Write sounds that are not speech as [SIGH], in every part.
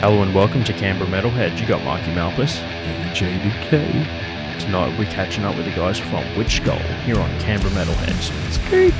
Hello and welcome to Canberra Metalhead. You got Mikey Malphas. And JDecay. Tonight we're catching up with the guys from Witchskull here on Canberra Metalheads. It's great.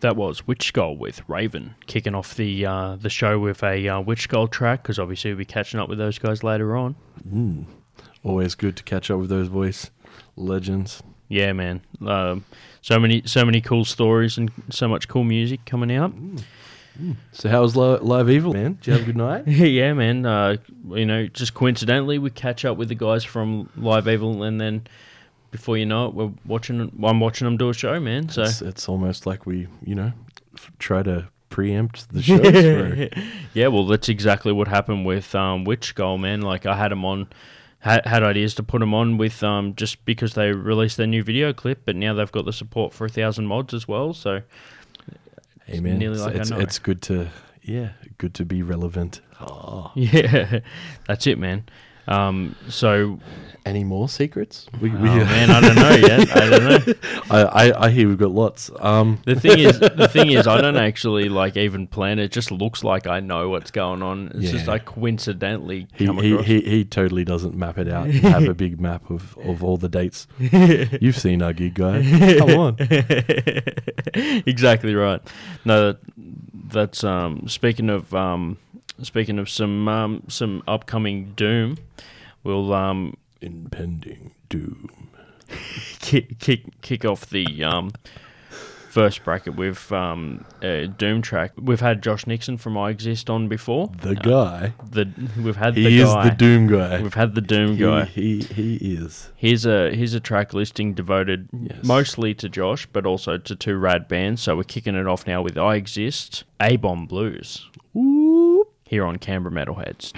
That was Witchskull with Raven, kicking off the uh, the show with a uh, Witchskull track because obviously we'll be catching up with those guys later on. Mm. Always good to catch up with those voice legends. Yeah, man. Um, so many so many cool stories and so much cool music coming out. So how was Li- Live Evil, man? Did you have a good night? [LAUGHS] yeah, man. Uh, you know, just coincidentally, we catch up with the guys from Live Evil, and then before you know it, we're watching. I'm watching them do a show, man. So It's, it's almost like we, you know, f- try to preempt the shows. [LAUGHS] yeah, well, that's exactly what happened with um, Witchskull, man. Like I had them on, had, had ideas to put them on with um, just because they released their new video clip, but now they've got the support for a thousand mods as well. So hey, man, it's, like I it's, it's good to, yeah, good to be relevant. Oh. [LAUGHS] yeah, that's it, man. Um, so Any more secrets? We, oh, man, I don't know [LAUGHS] yet. I don't know. I, I, I hear we've got lots. Um, The thing is, the [LAUGHS] thing is, I don't actually like even plan it. Just looks like I know what's going on. It's just Yeah. like coincidentally he, he, he, he totally doesn't map it out. have a big map of, of all the dates. [LAUGHS] You've seen our gig guide. Come on. exactly right. No, that, that's um. Speaking of um, speaking of some um some upcoming Doom, we'll um Impending doom. [LAUGHS] kick kick kick off the um first bracket with um a Doom track. We've had Josh Nixon from I Exist on before. The guy. The we've had the He the is guy. the doom guy. We've had the Doom he, guy. He, he is. Here's a here's a track listing devoted Yes. mostly to Josh, but also to two rad bands. So we're kicking it off now with I Exist, A Bomb Blues, Whoop. Here on Canberra Metalheads.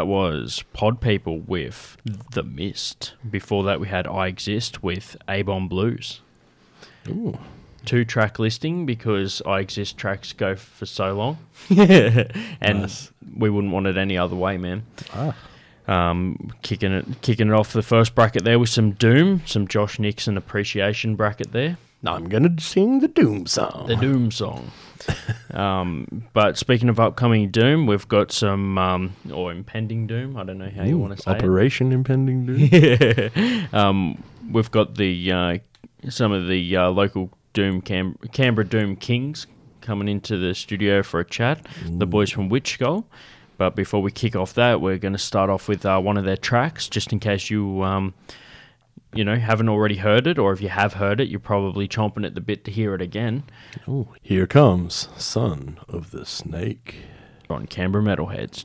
That was Pod People with The Mist. Before that, we had I Exist with Avon Blues. Ooh. Two track listing because I Exist tracks go for so long. [LAUGHS] and Nice. we wouldn't want it any other way, man. Ah. Um, kicking it, kicking it off the first bracket there with some Doom, some Josh Nixon appreciation bracket there. I'm gonna sing the Doom song. the Doom song. um, but speaking of upcoming Doom, we've got some um, or impending Doom. I don't know how you want to say Operation Impending Doom. [LAUGHS] it. um, we've got the uh, some of the uh, local Doom Cam- Canberra Doom Kings coming into the studio for a chat. The boys from Witchskull. But before we kick off that, we're going to start off with uh, one of their tracks, just in case you. You know, haven't already heard it, or if you have heard it, you're probably chomping at the bit to hear it again Ooh, here comes Son of the Snake. on Canberra Metalheads.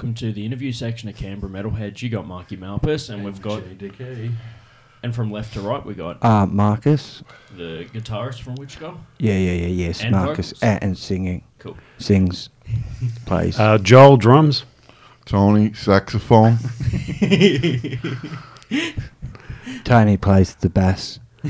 Welcome to the interview section of Canberra Metalheads. You got Marky Malphas, and we've got, JDecay. and from left to right, we got Uh, Marcus. the guitarist from Witchskull. Yeah, yeah, yeah, yes. And Marcus. vocals? And, and singing. Cool. Sings. Plays. Uh, Joel drums. Tony saxophone. [LAUGHS] Tony plays the bass. [LAUGHS]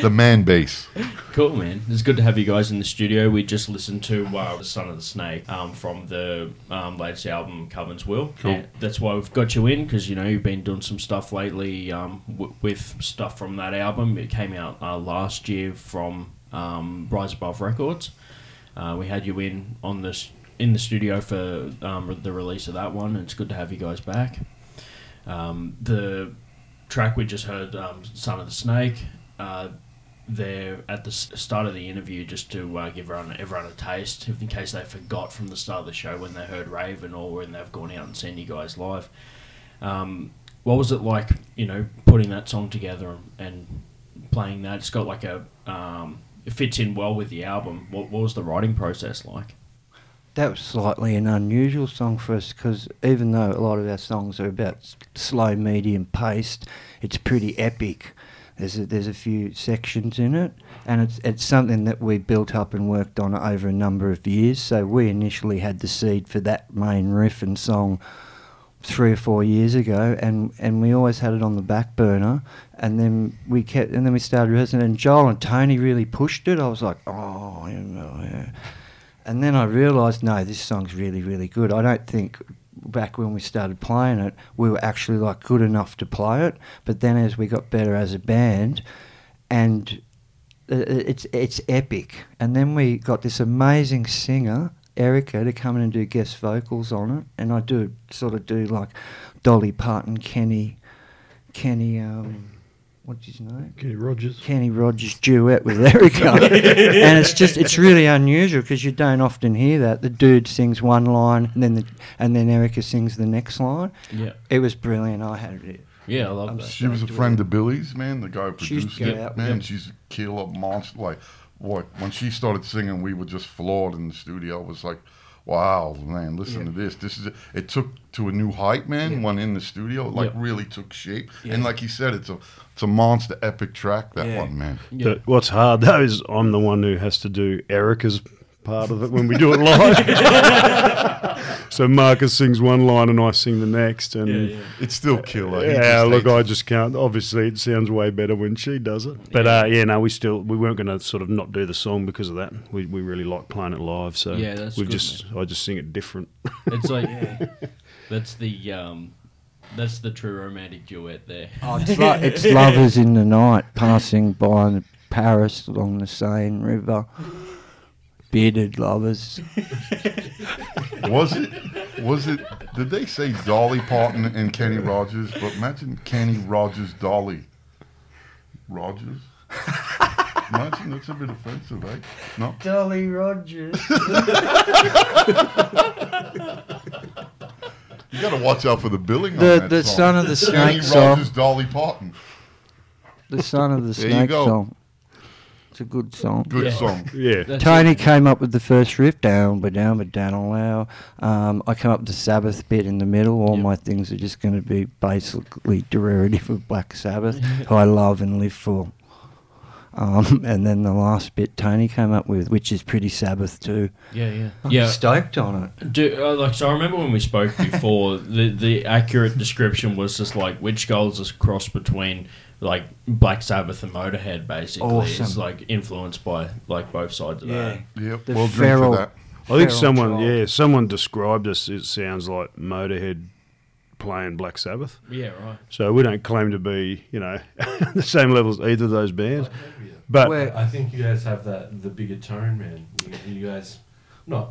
the man bass. Cool, man. It's good to have you guys in the studio. We just listened to uh, The Son of the Snake um, from the um, latest album, Coven's Will. Cool. And that's why we've got you in, because, you know, you've been doing some stuff lately um, w- with stuff from that album. It came out uh, last year from um, Rise Above Records. Uh, we had you in on this in the studio for um, the release of that one, and it's good to have you guys back. Um, the track we just heard, um, "Son of the Snake," uh, there at the start of the interview, just to uh, give everyone everyone a taste, in case they forgot from the start of the show when they heard Raven or when they've gone out and seen you guys live. Um, what was it like, you know, putting that song together and playing that? It's got like a, um, it fits in well with the album. What, what was the writing process like? That was slightly an unusual song for us because even though a lot of our songs are about s- slow, medium paced, it's pretty epic. There's a, there's a few sections in it, and it's it's something that we built up and worked on over a number of years. So we initially had the seed for that main riff and song three or four years ago, and, and we always had it on the back burner. And then we kept, and then we started rehearsing. And Joel and Tony really pushed it. I was like, oh, you know, yeah. And then I realised, no, this song's really, really good. I don't think back when we started playing it, we were actually like good enough to play it. But then as we got better as a band, and it's it's epic. And then we got this amazing singer, Erica, to come in and do guest vocals on it. And I do sort of do like Dolly Parton, Kenny, Kenny, um, what's his name? Kenny Rogers. Kenny Rogers duet with Erica, [LAUGHS] and it's just it's really unusual because you don't often hear that. The dude sings one line, and then the, and then Erica sings the next line. Yeah. It was brilliant. I had it. Yeah, I love I'm that. She was a friend with of Billy's, man. The guy who produced to it, out man. him. She's a killer monster. Like, what? When she started singing, we were just floored in the studio. It was like, wow, man, listen to this. This is it. it took to a new height, man. Yeah. When in the studio, it, like Yeah. really took shape. Yeah. And like he said, it's a it's a monster epic track. That Yeah. one, man. Yeah. The- what's hard though is I'm the one who has to do Erica's part of it when we do it live. [LAUGHS] so Marcus sings one line and I sing the next, and Yeah, yeah, yeah. It's still killer. Yeah, look, I just can't. Obviously, it sounds way better when she does it. But uh, yeah, no, we still we weren't going to sort of not do the song because of that. We we really like playing it live, so Yeah, that's we've good, just I just sing it different. It's like [LAUGHS] that's the um, that's the true romantic duet there. Oh, it's, [LAUGHS] lo- it's lovers in the night passing by Paris along the Seine River. Bearded lovers. [LAUGHS] Was it? Was it? Did they say Dolly Parton and Kenny Rogers? But imagine Kenny Rogers, Dolly Rogers. Imagine that's a bit offensive, eh? No. Dolly Rogers. [LAUGHS] You got to watch out for the billing on The that the song. son of the Kenny snake song. Rogers, Dolly Parton. The son of the There you snake go. song. It's a good song. Good Yeah. song. [LAUGHS] yeah, That's Tony it. came up with the first riff, down, but down, but down, allow. Um, I come up with the Sabbath bit in the middle. All Yep. my things are just going to be basically [LAUGHS] derivative of Black Sabbath, who I love and live for. Um, [LAUGHS] and then the last bit Tony came up with, which is pretty Sabbath too. Yeah, yeah, I'm yeah. stoked on it. Do, uh, like so, I remember when we spoke before. the the accurate description was just like Witchskulls is a cross between like Black Sabbath and Motorhead. Basically, it's Awesome. like influenced by like both sides of Yeah. that. Yep. The we'll drink feral- that. I think someone Child. yeah someone described us. It sounds like Motorhead playing Black Sabbath. Yeah, right. So we don't claim to be, you know, [LAUGHS] the same level as either of those bands. But Where- I think you guys have that the bigger tone, man. You, you guys, not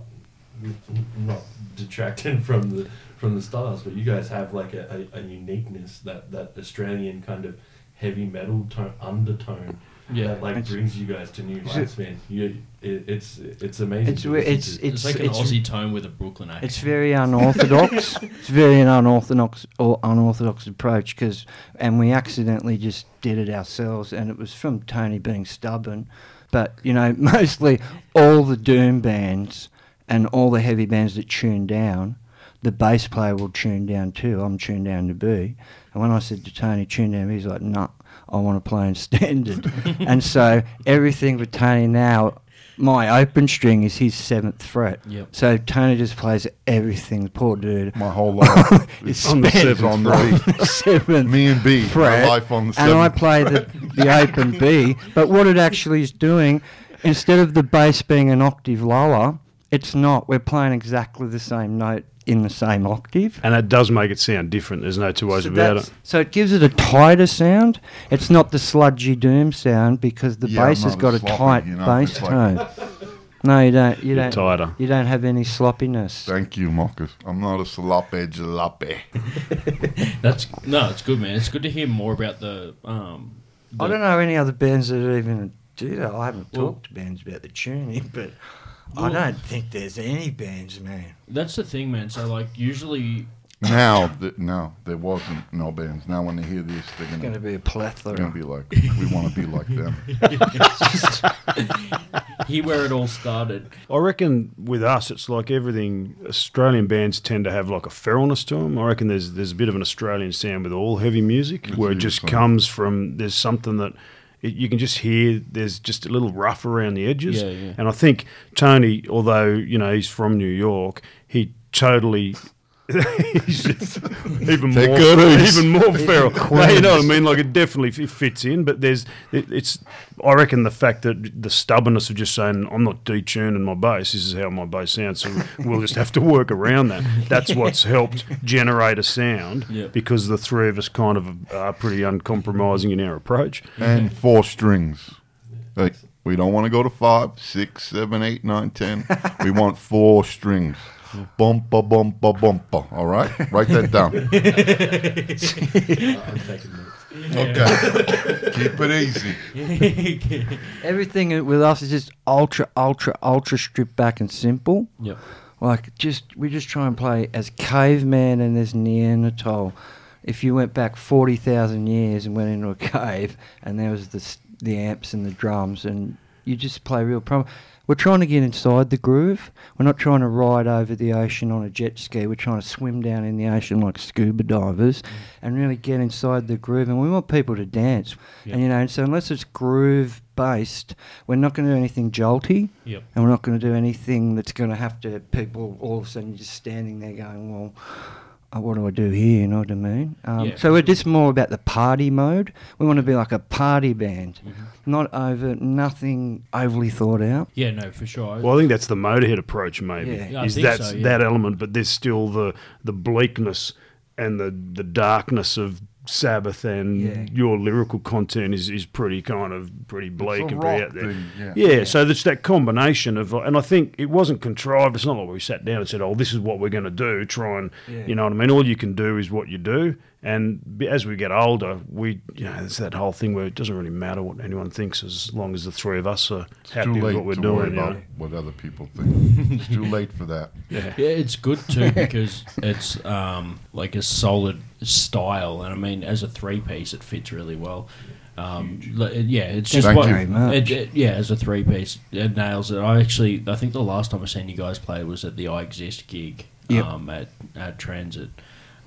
not detracting [LAUGHS] from the from the styles, but you guys have like a, a, a uniqueness that that Australian kind of heavy metal tone, undertone Yeah. that like It's- brings you guys to new heights, man. You, it, it's it's amazing. It's to re- listen it's- It's, like an it's- Aussie tone with a Brooklyn accent. It's very unorthodox. [LAUGHS] it's very an unorthodox or unorthodox approach because, and we accidentally just did it ourselves, and it was from Tony being stubborn. But you know, [LAUGHS] mostly all the doom bands and all the heavy bands that tune down, the bass player will tune down too. I'm tuned down to B. And when I said to Tony, tune down, he's like, no, I want to play in standard. [LAUGHS] and so everything for Tony now, my open string is his seventh fret. Yep. So Tony just plays everything. Poor dude. My whole life [LAUGHS] It's is on the spent seventh on the B. seventh Me and B, my life on the and I seventh. play the, the open B. But what it actually is doing, instead of the bass being an octave lower, it's not. We're playing exactly the same note in the same octave. And it does make it sound different. There's no two ways So, about it. so it gives it a tighter sound. It's not the sludgy doom sound because the Yeah, bass has not got a sloppy, tight you know, bass like- tone. No, you don't. You Bit don't. tighter. You don't have any sloppiness. Thank you, Marcus. I'm not a sloppy jalopy. [LAUGHS] That's no, it's good, man. It's good to hear more about the. Um, I don't know any other bands that even do that. I haven't Well- talked to bands about the tuning, but I don't think there's any bands, man. That's the thing, man. So like usually, Now, th- now there wasn't no bands. Now when they hear this, they're It's going gonna, be a they're plethora. gonna be like, we want to be like them. [LAUGHS] here where it all started. I reckon with us, it's like everything. Australian bands tend to have like a feralness to them. I reckon there's there's a bit of an Australian sound with all heavy music, That's where it just were comes from. There's something that it, you can just hear. There's just a little rough around the edges. Yeah, yeah. And I think Tony, although you know he's from New York, he totally. [LAUGHS] he's just [LAUGHS] even Take more, it easy. even more feral. No, you know what I mean? Like it definitely f- fits in, but there's, it, it's. I reckon the fact that the stubbornness of just saying I'm not detuning my bass. This is how my bass sounds. So we'll just have to work around that. That's [LAUGHS] what's helped generate a sound Yeah. because the three of us kind of are pretty uncompromising in our approach. And four strings. Like, we don't want to go to five, six, seven, eight, nine, ten. We want four strings. Bumpa, bumpa, bumpa. All right? Write that down. I'm taking notes. [LAUGHS] Okay. Keep it easy. [LAUGHS] Everything with us is just ultra, ultra, ultra stripped back and simple. Yep. Like just we just try and play as caveman and as Neanderthal. If you went back forty thousand years and went into a cave and there was the the amps and the drums and you just play real prom. We're trying to get inside the groove. We're not trying to ride over the ocean on a jet ski. We're trying to swim down in the ocean like scuba divers mm. and really get inside the groove. And we want people to dance. Yeah. And you know, and so unless it's groove based, we're not going to do anything jolty Yep. and we're not going to do anything that's going to have to people all of a sudden just standing there going, well, uh, what do I do here? You know what I mean? Um, Yeah. So we're just more about the party mode. We want to be like a party band, Mm-hmm. not over nothing overly thought out. Yeah, no, for sure. Well, I think that's the Motorhead approach, maybe. Yeah. Yeah, is think that so, yeah. that element, but there's still the the bleakness and the the darkness of Sabbath, and Yeah. your lyrical content is, is pretty kind of pretty bleak and pretty out there. thing, yeah. Yeah, so it's that combination of, and I think it wasn't contrived. It's not like we sat down and said, "Oh, this is what we're going to do." Try and, Yeah. you know what I mean. All you can do is what you do, and as we get older, we, you know, it's that whole thing where it doesn't really matter what anyone thinks as long as the three of us are It's happy with what we're to doing. worry you know? what other people think. [LAUGHS] it's too late for that. Yeah. Yeah, it's good too because it's um, like a solid style, and I mean, as a three piece, it fits really well. Um, yeah, it's just Thank what, you. It, it- yeah, as a three piece, it nails it. I actually, I think the last time I seen you guys play was at the I Exist gig Yep. um, at at Transit,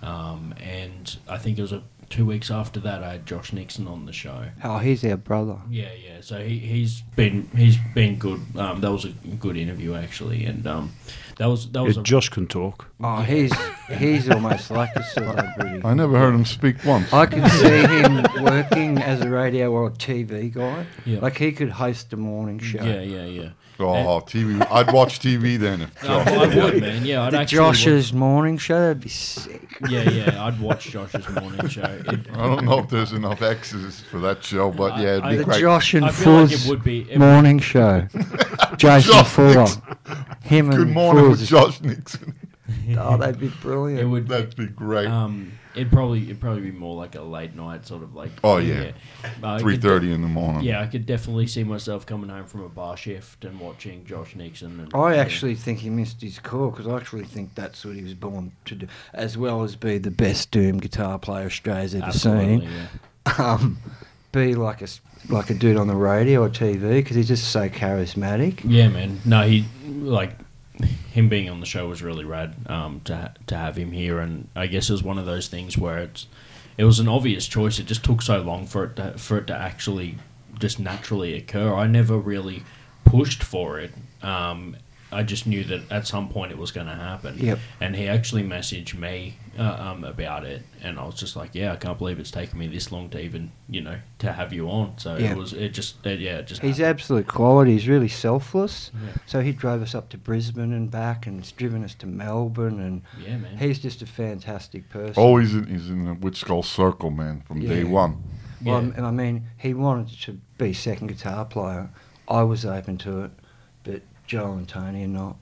um, and I think it was a, two weeks after that I had Josh Nixon on the show. Oh, he's our brother. Yeah, yeah. So he he's been he's been good. Um, that was a good interview actually, and um, that was that was Yeah, a, Josh can talk. Oh, he's [LAUGHS] he's almost like a celebrity. I never heard him speak once. I can [LAUGHS] see him working as a radio or TV guy. Yeah. Like he could host a morning show. yeah, yeah, yeah. Oh, TV. I'd watch TV then. If No, Josh I would, man. Yeah, I'd The actually. Josh's morning show, that'd be sick. Yeah, yeah. I'd watch Josh's morning show. [LAUGHS] It, I don't know if there's enough X's for that show, but yeah, it'd I- be The great. Josh and I feel like Fuzz it would be. It morning show. [LAUGHS] Jason Josh Fuller. Him and Good morning with Josh Nixon. Oh, that'd be brilliant. It brilliant. would. That'd be great. Um, it'd probably it'd probably be more like a late night sort of like. Oh, yeah. Uh, I could de- in the morning. Yeah, I could definitely see myself coming home from a bar shift and watching Josh Nixon. And, I actually think he missed his call because I actually think that's what he was born to do, as well as be the best doom guitar player Australia's ever Absolutely, seen. yeah. Um, be like a s- like a dude on the radio or TV because he's just so charismatic. Yeah, man. No, he like him being on the show was really rad um, to ha- to have him here, and I guess it was one of those things where it's it was an obvious choice. It just took so long for it to, for it to actually just naturally occur. I never really pushed for it. Um, I just knew that at some point it was going to happen. Yep. And he actually messaged me uh, um, about it, and I was just like, "Yeah, I can't believe it's taken me this long to even, you know, to have you on." So Yeah. it was, it just, it, yeah, it just. He's happened. absolute quality. He's really selfless. Yeah. So he drove us up to Brisbane and back, and he's driven us to Melbourne, and Yeah, man. he's just a fantastic person. Always in, he's in the Witchskull circle, man, from day Yeah. one. Well, and I mean, he wanted to be second guitar player. I was open to it, but Joel and Tony are not.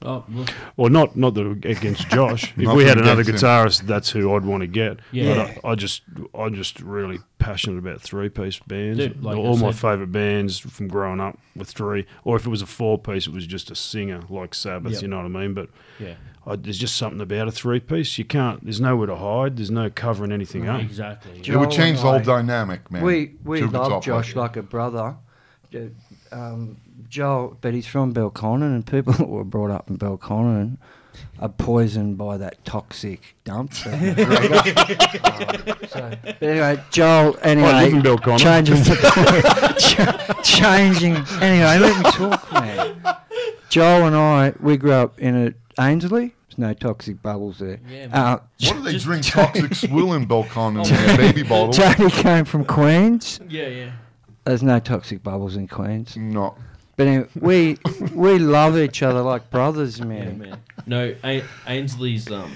Oh, well, Well, not not that against [LAUGHS] Josh. if we had another against him. guitarist, that's who I'd want to get. Yeah. But I, I just I'm just really passionate about three piece bands. Dude, like All my favourite bands from growing up with three, or if it was a four piece, it was just a singer like Sabbath. Yep. You know what I mean? But yeah. I, there's just something about a three piece. You can't. There's nowhere to hide. There's no covering anything up. Exactly. Jo- it would change the whole I- dynamic, man. We we love Josh players. like a brother. Um, Joel, but he's from Belconnen, and people that [LAUGHS] were brought up in Belconnen are poisoned by that toxic dump. at Um, so, but anyway, Joel. Anyway, I live in Belconnen. changing, ch- [LAUGHS] [LAUGHS] changing. Anyway, let me talk, man. Joel and I, we grew up in a Ainslie. There's no toxic bubbles there. Yeah, uh, What do they drink toxic swill in Belcon in their baby bottle? Tony came from Queens. Yeah, yeah. There's no toxic bubbles in Queens. No. But anyway, we we love each other like brothers, Yeah, man. man. No, A- Ainslie's. Um,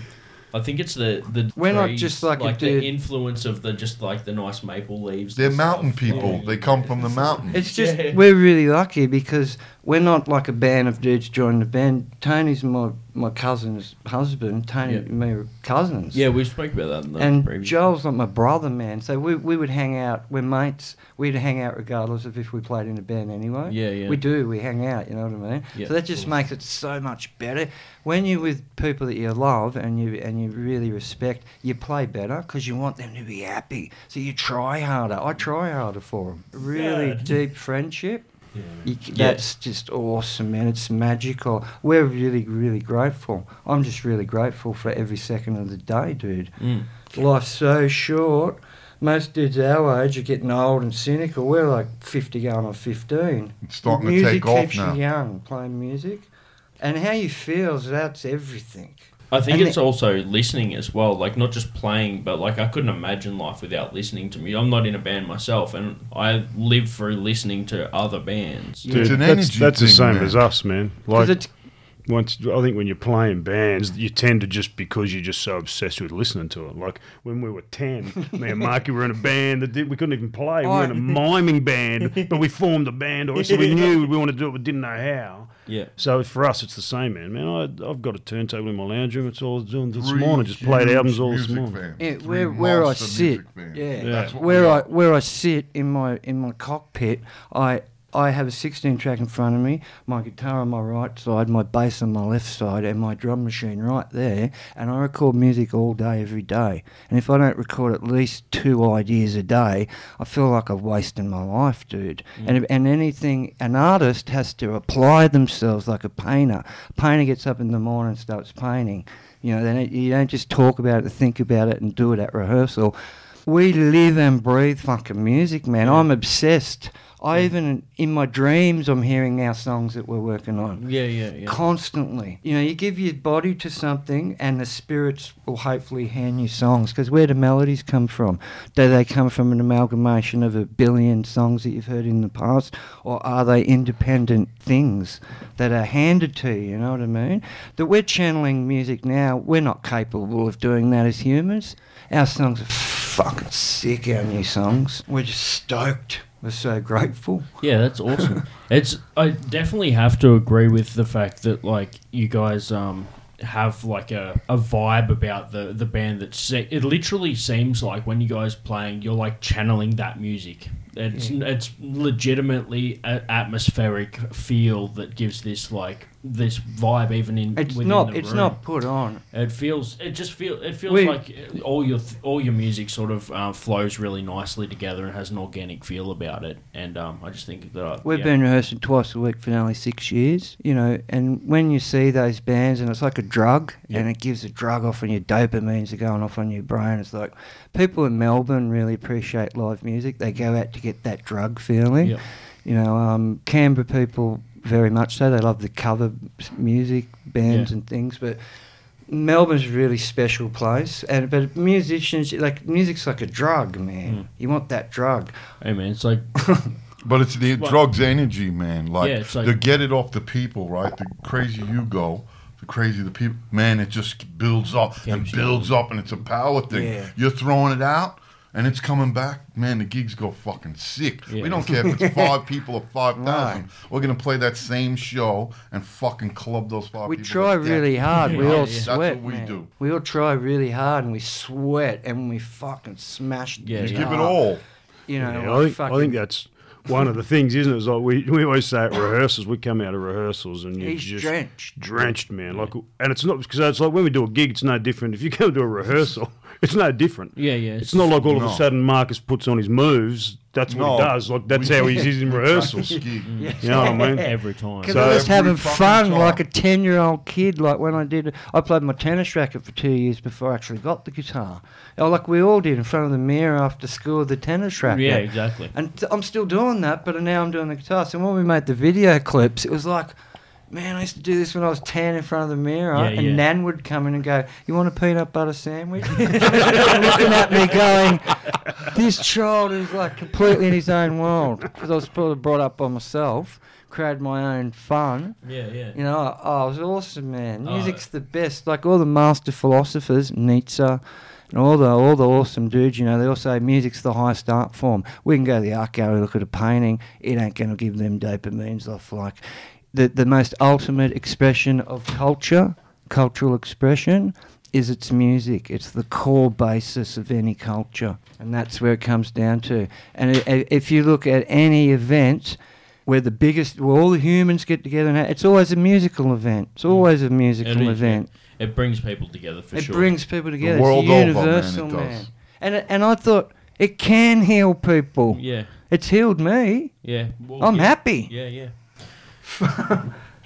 I think it's the the. We're not trees, just like a like dude- the influence of the just like the nice maple leaves. They're and mountain stuff. people. Yeah. They come from the mountains. It's just Yeah. we're really lucky because we're not like a band of dudes joining the band. Tony's my my cousin's husband. Tony Yeah. and me are cousins. Yeah, we spoke about that. In the and previous- Joel's like my brother, man. So we, we would hang out. We're mates. We'd hang out regardless of if we played in a band anyway. Yeah, yeah. We do. We hang out. You know what I mean? Yeah, so that just makes it so much better when you're with people that you love and you and you really respect. You play better because you want them to be happy. So you try harder. I try harder for them. Really Yeah. deep friendship. Yeah. You, c- Yeah. That's just awesome, man. It's magical. We're really, really grateful. I'm just really grateful for every second of the day, dude. Mm. Life's so short. Most dudes our age are getting old and cynical. We're like 50 going on 15. It's starting to music take off keeps now. you young, playing music. And how you feel, that's everything. I think And it's also listening as well, like not just playing, but like I couldn't imagine life without listening to me. I'm not in a band myself, and I live through listening to other bands. Yeah. It's an that's, energy that's the thing, same man. as us, man. Like it's, once I think when you're playing bands, you tend to just because you're just so obsessed with listening to it. Like when we were ten, me and Marky were in a band that did, we couldn't even play. We were in a miming band, but we formed a band, or so we [LAUGHS] knew we wanted to do it, but didn't know how. Yeah. So for us, it's the same, man. Man, I, I've got a turntable in my lounge room. It's all I was doing this Three morning. Just played albums all this morning. Yeah, where where I sit, music fans. yeah, where I where I sit in my in my cockpit, I I have a 16 track in front of me, my guitar on my right side, my bass on my left side, and my drum machine right there, and I record music all day, every day. And if I don't record at least two ideas a day, I feel like I've wasted my life, dude. Mm. And and anything, an artist has to apply themselves like a painter. A painter gets up in the morning and starts painting. You know, then you don't just talk about it think about it and do it at rehearsal. We live and breathe fucking music, man. I'm obsessed. I even in my dreams I'm hearing our songs that we're working on Yeah, yeah, yeah. constantly. You know, you give your body to something, and the spirits will hopefully hand you songs. Because where do melodies come from? Do they come from an amalgamation of a billion songs that you've heard in the past, or are they independent things that are handed to you? You know what I mean? That we're channeling music now. We're not capable of doing that as humans. Our songs are fucking sick. Our new songs. We're just stoked. We're so grateful. Yeah, that's awesome. [LAUGHS] it's I definitely have to agree with the fact that like you guys um have like a, a vibe about the the band that se- it literally seems like when you guys playing you're like channeling that music It's it's legitimately a atmospheric feel that gives this like this vibe even in It's within not. It's room. not put on. It feels. It just feel. It feels We- like all your th- all your music sort of uh, flows really nicely together and has an organic feel about it. And um, I just think that I, We've yeah. been rehearsing twice a week for nearly six years, you know, and when you see those bands and it's like a drug and it gives a drug off and your dopamines are going off on your brain. It's like people in Melbourne really appreciate live music. They go out to get that drug feeling. Yep. You know, um, Canberra people very much so. They love the cover music, bands Yeah. and things, but Melbourne's a really special place. And but musicians like music's like a drug, man. Mm. You want that drug. Hey man, it's like [LAUGHS] But it's the Well- drugs energy, man. Like, Yeah, like- to get it off the people, right? The crazier you go, the crazier the people. Man, it just builds up and Keeps builds up, and it's a power thing. Yeah. You're throwing it out, and it's coming back. Man, the gigs go fucking sick. Yeah. We don't care if it's [LAUGHS] five people or five thousand. Right. We're gonna play that same show and fucking club those five We people. try to death. really hard. [LAUGHS] We Yeah, all yeah. That's sweat. what we man. do. We all try really hard, and we sweat, and we fucking smash. the Yeah, You yeah. give it all. You know, Yeah, I think fucking, I think that's one of the things, isn't it? Is like we, we always say at rehearsals, we come out of rehearsals and you he's just drenched. drenched, man. Like, and it's not because it's like when we do a gig, it's no different. If you go to a rehearsal, [LAUGHS] it's no different. yeah, yeah. It's not like all of a sudden Marcus puts on his moves. That's what No. he does. Like that's We- how he's in [LAUGHS] rehearsals. Practice. You know what I mean? every time. Because So I was every having fucking fun time- like a 10 year old kid. Like when I did, I played my tennis racket for two years before I actually got the guitar. Oh, like we all did in front of the mirror after school with the tennis racket. yeah, exactly. And t- I'm still doing that, but now I'm doing the guitar. So when we made the video clips, it was like, man, I used to do this when I was 10 in front of the mirror. Yeah, and yeah. Nan would come in and go, You want a peanut butter sandwich? [LAUGHS] Looking at me going, This child is like completely in his own world. Because I was probably brought up by myself, created my own fun. Yeah, yeah. You know, oh, it was awesome, man. Oh. Music's the best. Like all the master philosophers, Nietzsche, and all the all the awesome dudes. You know, they all say music's the highest art form. We can go to the art gallery, look at a painting. It ain't going to give them dopamines off. Like the the most ultimate expression of culture, cultural expression, is its music. It's the core basis of any culture, and that's where it comes down to. And i- i- if you look at any event where the biggest, where all the humans get together, and ha- it's always a musical event. It's mm. always a musical It is, event. yeah. It brings people together for It sure. brings people together. world it's over, man, universal, it man. And and I thought it can heal people. yeah, It's healed me. yeah. Well, I'm yeah. happy. Yeah, yeah.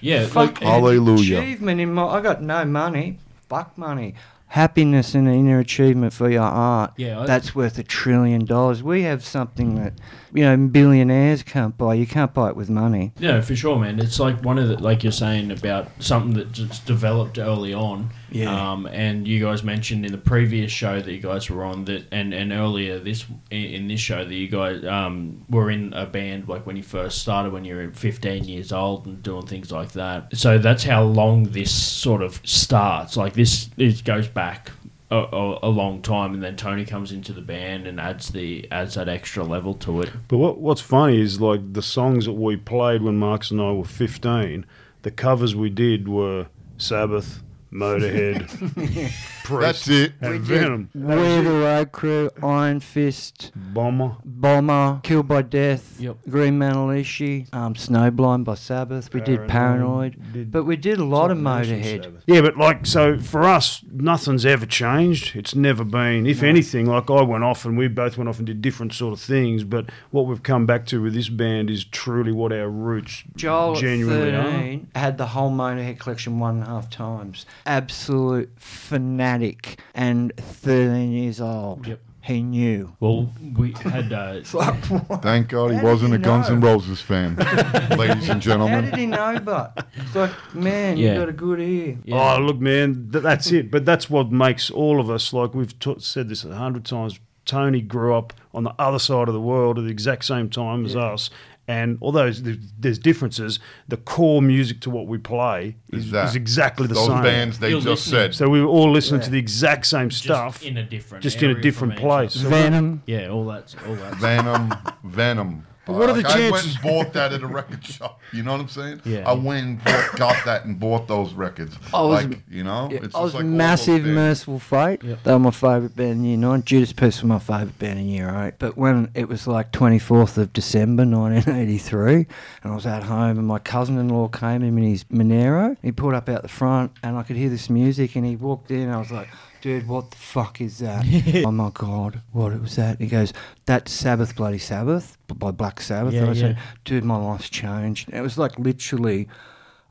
Yeah, Fuck Hallelujah. achievement in my. I got no money. Fuck money. Happiness and inner achievement for your art. Yeah, I- that's worth a trillion dollars. We have something that you know billionaires can't buy. You can't buy it with money. Yeah, for sure, man. It's like one of the like you're saying about something that just developed early on. Yeah. Um, and you guys mentioned in the previous show that you guys were on that, and, and earlier this in, in this show that you guys um, were in a band like when you first started when you were 15 years old and doing things like that. So that's how long this sort of starts. Like this, it goes back. A, a, a long time, and then Tony comes into the band and adds the adds that extra level to it. But what what's funny is like the songs that we played when Marcus and I were fifteen. The covers we did were Sabbath, Motorhead, [LAUGHS] That's it. and We did. Venom, We the Road Crew, Iron Fist, Bomber. Bomber, Killed by Death, Yep. Green Manalishi, um, Snowblind by Sabbath. We did Paranoid, did but we did a lot of something else from Motorhead. Sabbath. Yeah, but like so for us, nothing's ever changed. It's never been. If anything, like I went off and we both went off and did different sort of things. But what we've come back to with this band is truly what our roots Joel at genuinely are. 13 had the whole Motorhead collection one and a half times. Absolute fanatic and 13 years old. Yep. He knew. Well, we had uh, [LAUGHS] It's like, what? Thank God he How wasn't you a Guns N' know? Roses fan, [LAUGHS] ladies and gentlemen. How did gentlemen. he know, but? It's like, man, Yeah. you got a good ear. yeah. Oh, look, man, th- that's it. But that's what makes all of us, like we've t- said this a hundred times, Tony grew up on the other side of the world at the exact same time as us. And although there's, there's differences, the core music to what we play is, Is that. is exactly the Those same. bands they You're just listening. said. So we were all listening to the exact same Just stuff. in a different, just in a different place. Venom. Yeah, all that, all that. Venom, Venom. But what are the Like, I went and bought that at a record shop. You know what I'm saying? Yeah. I went and bought, got that and bought those records. I was- like, you know, Yeah, it's I was just like massive. Mercyful Fate. They were my favourite band in year nine. Judas Priest were my favourite band in year eight. But when it was like 24th of December 1983, and I was at home, and my cousin-in-law came in in his Monaro. He pulled up out the front, and I could hear this music, and he walked in, and I was like. Dude, what the fuck is that? [LAUGHS] oh my god, what was that? He goes, "That's Sabbath, bloody Sabbath by Black Sabbath." Yeah, and I yeah. said, "Dude, my life's changed." And it was like literally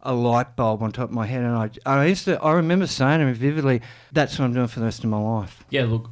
a light bulb on top of my head, and I, I used to, I remember saying to him vividly, "That's what I'm doing for the rest of my life." Yeah, look,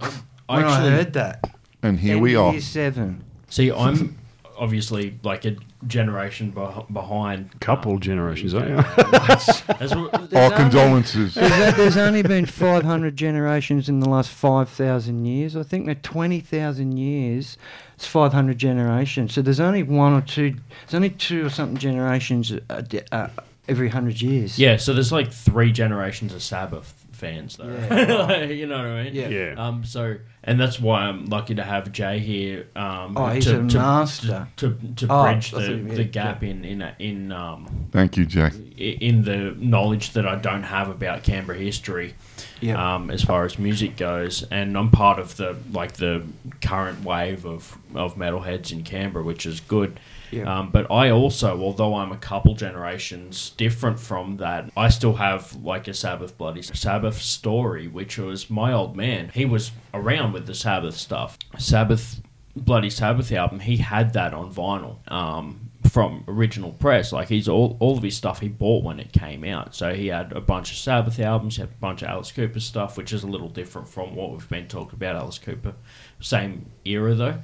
I When I actually heard that, And here we are. Year seven. see. I'm obviously like a generation beh- behind. Couple generations, aren't you? [LAUGHS] As [LAUGHS] Our condolences. There's, there's only been 500 generations in the last 5,000 years. I think that 20,000 years, it's 500 generations. So there's only one or two, there's only two or something generations a de- uh, every 100 years. yeah, so there's like three generations of Sabbath fans, though. Yeah. [LAUGHS] you know what I mean? Yeah. Yeah. Um. So, and that's why I'm lucky to have Jay here. Um. Oh, he's to, a to, master. To to Oh, bridge I the, thought you meant the gap in in in um Thank you, Jack. i- in the knowledge that I don't have about Canberra history. Yeah. um, as far as music goes, and I'm part of the like the current wave of, of metalheads in Canberra, which is good. Yeah. Um, but I also, although I'm a couple generations different from that, I still have like a Sabbath Bloody Sabbath story, which was my old man. He was around with the Sabbath stuff. Sabbath Bloody Sabbath album, he had that on vinyl. Um, from original press, like he's all all of his stuff he bought when it came out. So he had a bunch of Sabbath albums, he had a bunch of Alice Cooper stuff, which is a little different from what we've been talking about. Alice Cooper, same era though,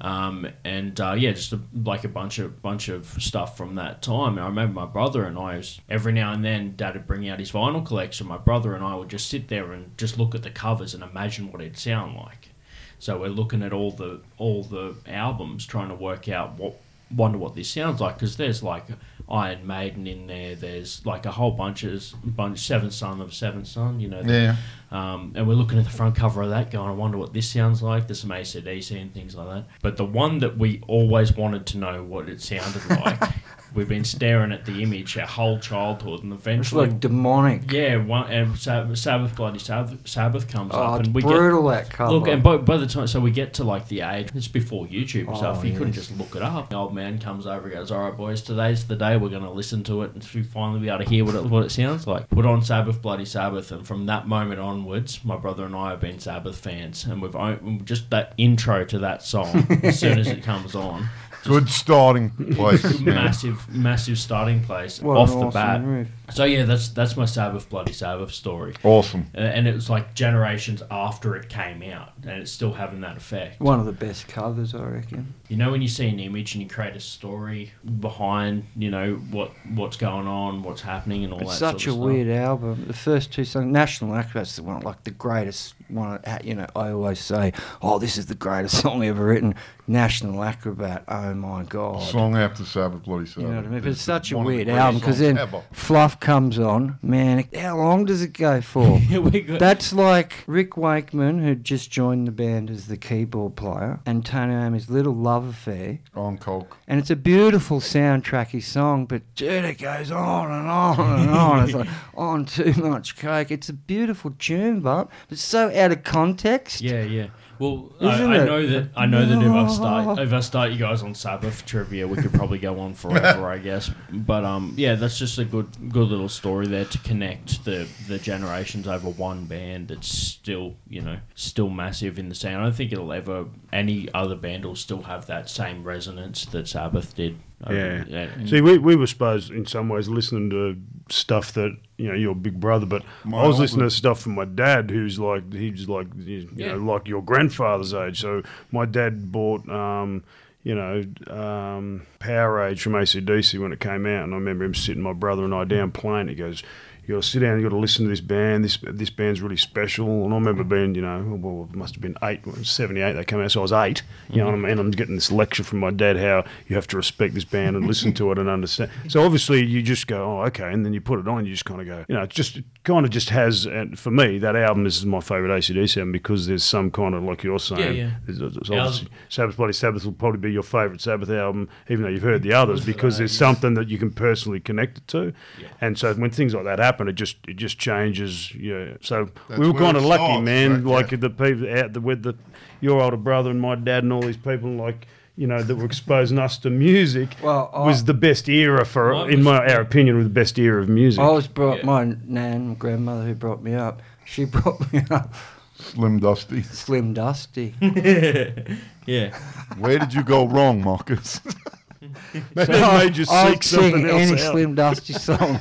um, and uh, yeah, just a, like a bunch of bunch of stuff from that time. I remember my brother and I was every now and then Dad would bring out his vinyl collection. My brother and I would just sit there and just look at the covers and imagine what it'd sound like. So we're looking at all the all the albums, trying to work out what wonder what this sounds like because there's like Iron Maiden in there. There's like a whole bunch of bunch Seven Son of Seven Son, you know. the- Yeah. um, and we're looking at the front cover of that, going, I wonder what this sounds like. There's some ACDC and things like that. But the one that we always wanted to know what it sounded like, [LAUGHS] we've been staring at the image our whole childhood, and eventually, It's like demonic. yeah, one uh, and Sabbath, Sabbath bloody Sabbath, Sabbath comes Oh, up, and we get brutal that cover. Look, and by, by the time, so we get to like the age, it's before YouTube and oh, stuff. Oh, You couldn't just look it up. The old man comes over and goes, All right, boys, today's the day we're going to listen to it and we finally be able to hear what it, what it sounds like. Put on Sabbath, Bloody Sabbath. And from that moment onwards, my brother and I have been Sabbath fans. And we've just that intro to that song, as soon as it [LAUGHS] comes on, Good starting [LAUGHS] place. yeah. massive, massive starting place What off the awesome bat. riff. So, yeah, that's that's my Sabbath, Bloody Sabbath story. Awesome. And it was like generations after it came out, and it's still having that effect. One of the best covers, I reckon. You know when you see an image and you create a story behind, you know what what's going on, what's happening, and all It's that. such sort a of weird album. The first two songs, National Acrobat's the one, like the greatest one. uh, You know, I always say, "Oh, this is the greatest [LAUGHS] song ever written." National Acrobat. Oh my god. Song after Sabbath, Bloody Sabbath. You know what I mean? But it's such a one of the weird album because songs then ever. Fluff comes on. Man, how long does it go for? [LAUGHS] stuff. we got, That's like Rick Wakeman, who just joined the band as the keyboard player, and Tony Iommi's little love affair. on coke. And it's a beautiful soundtracky song, but dude, it goes on and on and [LAUGHS] on. It's like on too much coke. It's a beautiful tune, but it's so out of context. yeah, yeah. Well, I, Isn't I it? know that I know that if I start if I start you guys on Sabbath trivia, we could probably go on forever, I guess. But um, yeah, that's just a good good little story there to connect the the generations over one band. That's still you know still massive in the sound. I don't think it'll ever any other band will still have that same resonance that Sabbath did. Over- Yeah. See, we, we were supposed in some ways listening to stuff that you know your big brother, but My I was listening to stuff from my dad, who's like he's like you Yeah. know like your grandfather's age. So my dad bought. Um, you know, um, Powerage from ACDC when it came out, and I remember him sitting my brother and I down playing. He goes, you got to sit down, you got to listen to this band. This this band's really special. And I remember being, you know, well, it must have been eight, seventy eight. They came out, so I was eight. You know what I mean? I'm getting this lecture from my dad how you have to respect this band and listen to it and understand. [LAUGHS] So obviously you just go, oh, okay, and then you put it on, you just kind of go, you know, it just kind of just has. And for me, that album is my favorite ACDC album because there's some kind of like you're saying. yeah. There's, there's Yeah, I was- obviously Sabbath Bloody Sabbath will probably be your favourite Sabbath album, even though you've heard the [LAUGHS] others, because there's something that you can personally connect it to. Yeah. And so when things like that happen, it just it just changes. Yeah. So That's we were kind of lucky, starts, man. right? Like Yeah. the people out the, with the your older brother and my dad and all these people, like you know, that were exposing us to music. Well, I- was the best era for, Mine in was- my our opinion, was the best era of music. I was brought Yeah. my nan, my grandmother who brought me up. She [LAUGHS] brought me up Slim Dusty. Slim Dusty. [LAUGHS] yeah. Where did you go wrong, Marcus? [LAUGHS] [LAUGHS] Maybe made you I'd seek something sing else any. Slim Dusty [LAUGHS] song.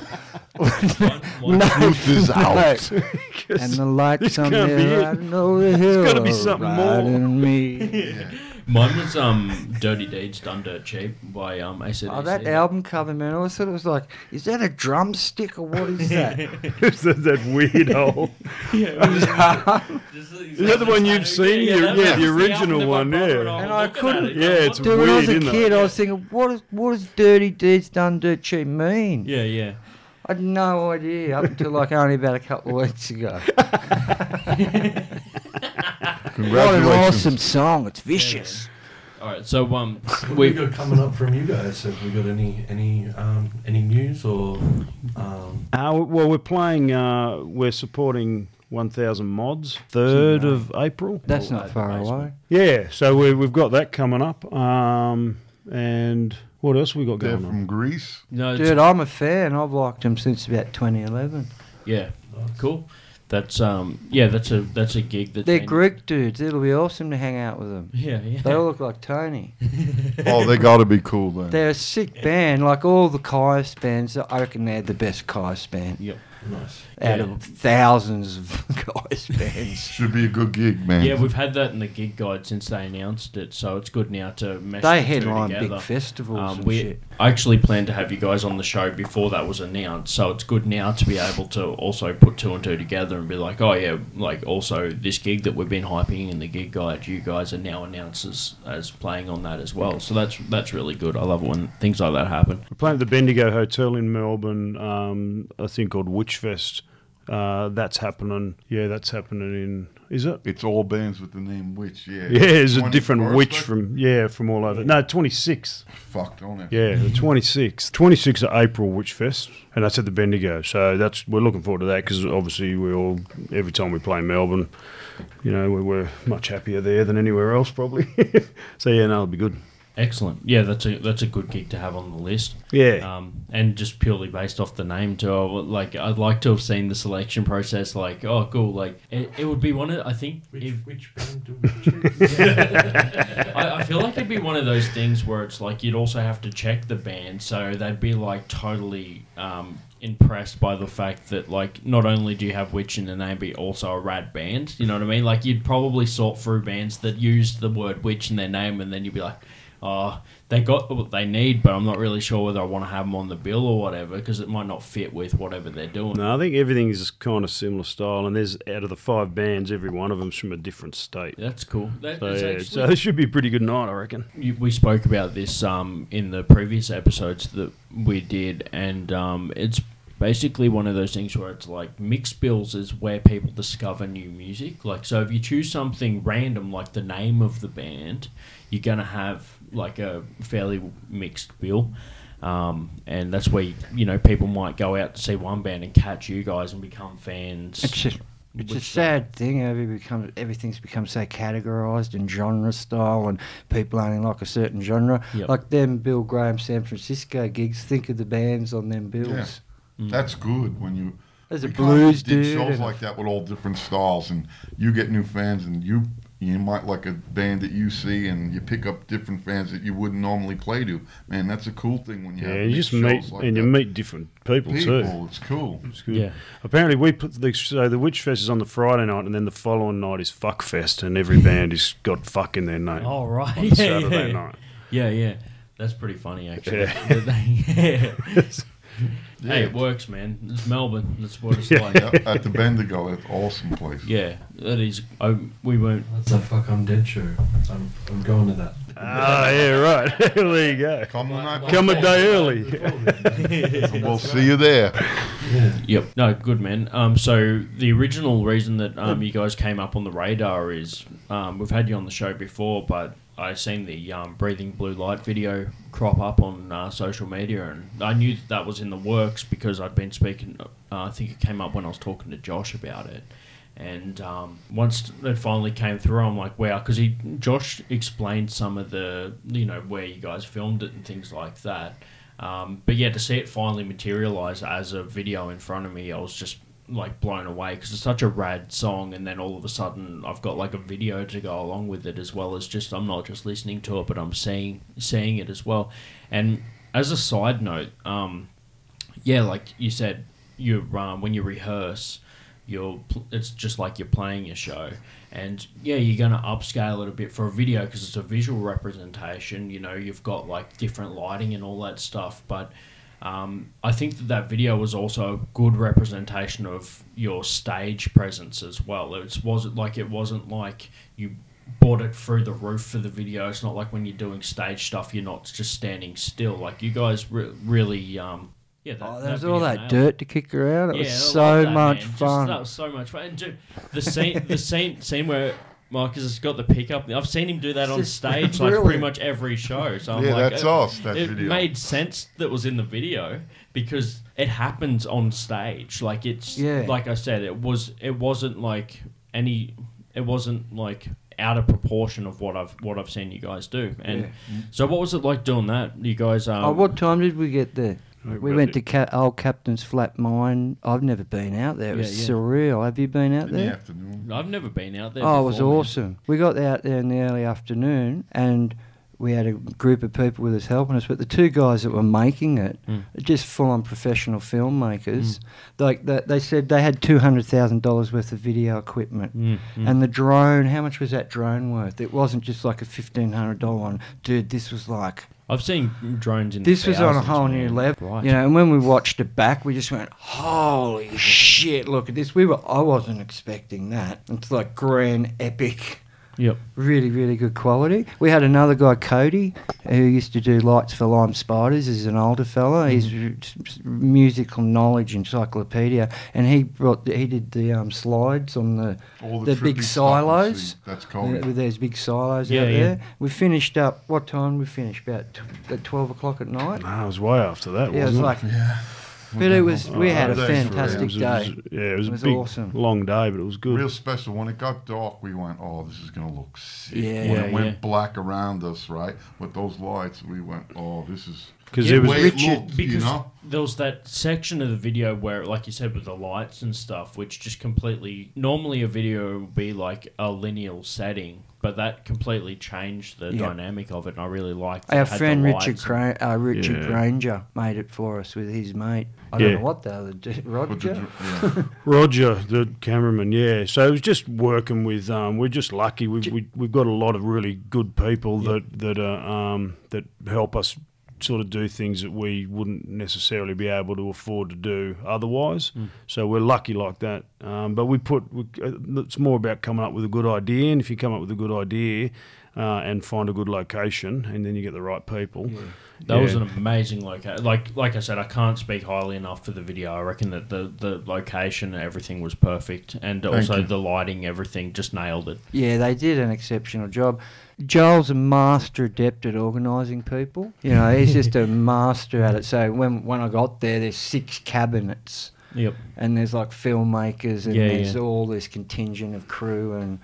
One- [LAUGHS] no, Truth is out. And the lights on there. I know the hill. gotta be something more. me. Mine was um, "Dirty Deeds Done Dirt Cheap" by um, ACDC. Oh, that album cover, man! I always thought it was like, is that a drumstick or what is that? [LAUGHS] It's that, that weird [LAUGHS] hole. [LAUGHS] Is that the one you've seen? Yeah, that yeah, the original album that my one, yeah. And, And I couldn't- it, Yeah, going, it's what Dude, the- when I was weird, a kid, it? I was thinking, what, is, what does Dirty Deeds Done Dirt Cheap mean? Yeah, yeah. I had no idea up until like only about a couple of weeks ago. What an awesome song! It's vicious. All right, so um, What we we got coming up from you guys? Have we got any any um, any news or um, Uh, well, we're playing. Uh, we're supporting 1,000 mods. Third of April. That's Oh, not far basement. away. Yeah, so we, we've got that coming up. Um, and what else we got They're going on? from Greece. no, it's- Dude, I'm a fan. I've liked them since about 2011. yeah, cool. That's um, yeah, that's a that's a gig that They're Greek dudes. It'll be awesome to hang out with them. [LAUGHS] Yeah, yeah. They all look like Tony. [LAUGHS] Oh, they got to be cool then. They're a sick band. Like all the Kyuss bands, I reckon they're the best Kyuss band Yep. Nice? out Yeah. of thousands of [LAUGHS] Kyuss bands. Should be a good gig, man. Yeah, we've had that in the gig guide since they announced it, so it's good now to mesh They the two headline together. big festivals Um, and we shit. I actually planned to have you guys on the show before that was announced, so it's good now to be able to also put two and two together and be like, oh yeah, like also this gig that we've been hyping in the gig guide, you guys are now announced as, as playing on that as well. So that's that's really good. I love it when things like that happen. We're playing at the Bendigo Hotel in Melbourne, um, a thing called Witchfest. Uh, that's happening. Yeah, that's happening in. Is it? It's all bands with the name Witch, yeah. Yeah, there's a different 21st, witch from yeah from all over. No, 26th. Fuck, don't it? Yeah, the 26th. 26th of April, Witchfest, and that's at the Bendigo. So that's we're looking forward to that because obviously we all every time we play Melbourne, you know, we, we're much happier there than anywhere else probably. [LAUGHS] so yeah, no, it'll be good. Excellent. Yeah, that's a that's a good gig to have on the list. Yeah. Um, and just purely based off the name too. I would- Like I'd like to have seen the selection process. Like, oh, cool. Like it, it would be one of I think Which if which band do we choose? [LAUGHS] I, I feel like it'd be one of those things where it's like you'd also have to check the band, so they'd be like totally um, impressed by the fact that like not only do you have Witch in the name, but you're also a rad band. You know what I mean? Like you'd probably sort through bands that used the word Witch in their name, and then you'd be like, oh. They got what they need, but I'm not really sure whether I want to have them on the bill or whatever because it might not fit with whatever they're doing. No, I think everything's kind of similar style, and there's out of the five bands, every one of them's from a different state. That's cool. That, So, that's yeah, actually- so it should be a pretty good night, I reckon. you- we spoke about this um, in the previous episodes that we did, and um, it's basically one of those things where it's like mixed bills is where people discover new music. Like, so if you choose something random, like the name of the band, you're gonna have like a fairly mixed bill. Um, and that's where you know people might go out to see one band and catch you guys and become fans. It's just it's a Which- sad thing. Every become, everything's become so categorized and genre style, and people only like a certain genre. Yep. Like them Bill Graham San Francisco gigs. Think of the bands on them bills. Mm. That's good when you. There's a blues did dude. shows like that with all different styles, and you get new fans, and you you might like a band that you see, and you pick up different fans that you wouldn't normally play to. Man, that's a cool thing when you Yeah, have you mixed just meet like and you meet different people, too. people. It's cool. It's good. Yeah. Apparently, we put the so the Witch Fest is on the Friday night, and then the following night is Fuck Fest, and every [LAUGHS] band has got fuck in their name. Oh right, on yeah, Saturday yeah. night. Yeah, yeah. That's pretty funny, actually. Yeah. [LAUGHS] yeah. [LAUGHS] Hey, it works, man. It's Melbourne. That's what it's like. Yeah, at the Bendigo, that's awesome place. Yeah, that is. I, we weren't. That's a fuck I'm dead show. I'm, I'm going to that. Ah, yeah, right. [LAUGHS] there you go. Come on, out. Come a day early. [LAUGHS] We'll see you there. Yeah. Yep. No, good man. Um, so the original reason that um you guys came up on the radar is um we've had you on the show before, but I seen the um breathing blue light video crop up on uh, social media, and I knew that, that was in the works because I'd been speaking. Uh, I think it came up when I was talking to Josh about it. And um, once it finally came through, I'm like, wow, because he Josh explained some of the, you know, where you guys filmed it and things like that. Um, but yeah, to see it finally materialize as a video in front of me, I was just like blown away because it's such a rad song. And then all of a sudden, I've got like a video to go along with it as well as just I'm not just listening to it, but I'm seeing seeing it as well. And as a side note, um, yeah, like you said, you um, when you rehearse, you're it's just like you're playing your show, and yeah, you're gonna upscale it a bit for a video because it's a visual representation. You know, you've got like different lighting and all that stuff, but. Um, I think that that video was also a good representation of your stage presence as well. It wasn't like it wasn't like you brought it through the roof for the video. It's not like when you're doing stage stuff, you're not just standing still. Like you guys re- really, um, yeah. That, Oh, there was all that dirt to kick around. It yeah, was so that, much man. Just- fun. that was so much fun. And dude, the scene, the scene, scene where Marcus has got the pickup. I've seen him do that on Just [LAUGHS] stage, like really- pretty much every show. So I'm Yeah, like, that's it, us, that it video. made sense that was in the video because it happens on stage. Like it's, Yeah. like I said, it was, it wasn't like any, it wasn't like out of proportion of what I've what I've seen you guys do. And Yeah. so, what was it like doing that? You guys, um, oh, what time did we get there? We We went to Ca- old Captain's Flat Mine. I've never been out there. It was Yeah, yeah. surreal. Have you been out In the there? afternoon. I've never been out there. Oh, it was before, man. awesome. We got out there in the early afternoon and we had a group of people with us helping us. But the two guys that were making it, Mm. just full on professional filmmakers, like that, they said they had $200,000 worth of video equipment. Mm, mm. And the drone, how much was that drone worth? It wasn't just like a $1,500 one. Dude, this was like I've seen drones in. this was on a whole new level, Right. you know. And when we watched it back, we just went, "Holy shit! Look at this." We were, I wasn't expecting that. It's like grand epic, Yep. really, really good quality. We had another guy, Cody, who used to do lights for Lime Spiders. He's an older fella. He's Mm-hmm. r- s- musical knowledge encyclopedia, and he brought, he did the um, slides on the All the big trippy stuff you silos. see, That's uh, Cody. with those big silos Yeah, out yeah. there. We finished up. What time we finished? About t- at twelve o'clock at night. Nah, it was way after that, Yeah, it was wasn't like, Yeah. But it was. We Oh, had a days for it. fantastic day. It was, yeah, it was, It was a big, awesome. long day, but it was good. Real special. When it got dark, we went, "Oh, this is gonna look sick." Yeah. when Yeah, it went yeah. black around us, right, with those lights, we went, "Oh, this is." Because Yeah, it was way it Richard- looked, you because know. there was that section of the video where, like you said, with the lights and stuff, which just completely. Normally, a video would be like a lineal setting, but that completely changed the Yeah. dynamic of it, and I really liked. that Our it the friend Richard and- Cra- uh, Richard Yeah. Granger made it for us with his mate. I Yeah. don't know what the other d- Roger. [LAUGHS] Roger, the cameraman, yeah. So it was just working with. Um, we're just lucky. We've we, we've got a lot of really good people that that uh, um, that help us sort of do things that we wouldn't necessarily be able to afford to do otherwise. So we're lucky like that. Um, but we put. We, uh, it's more about coming up with a good idea, and if you come up with a good idea. Uh, and find a good location, and then you get the right people. That was an amazing location. Like like I said, I can't speak highly enough for the video. I reckon that the the location, everything was perfect, and also you. the lighting, everything just nailed it. Yeah, they did an exceptional job. Joel's a master adept at organising people. You know, he's just a [LAUGHS] master at it. So when when I got there, there's six cabinets. Yep. and there's like filmmakers and Yeah, there's yeah. all this contingent of crew and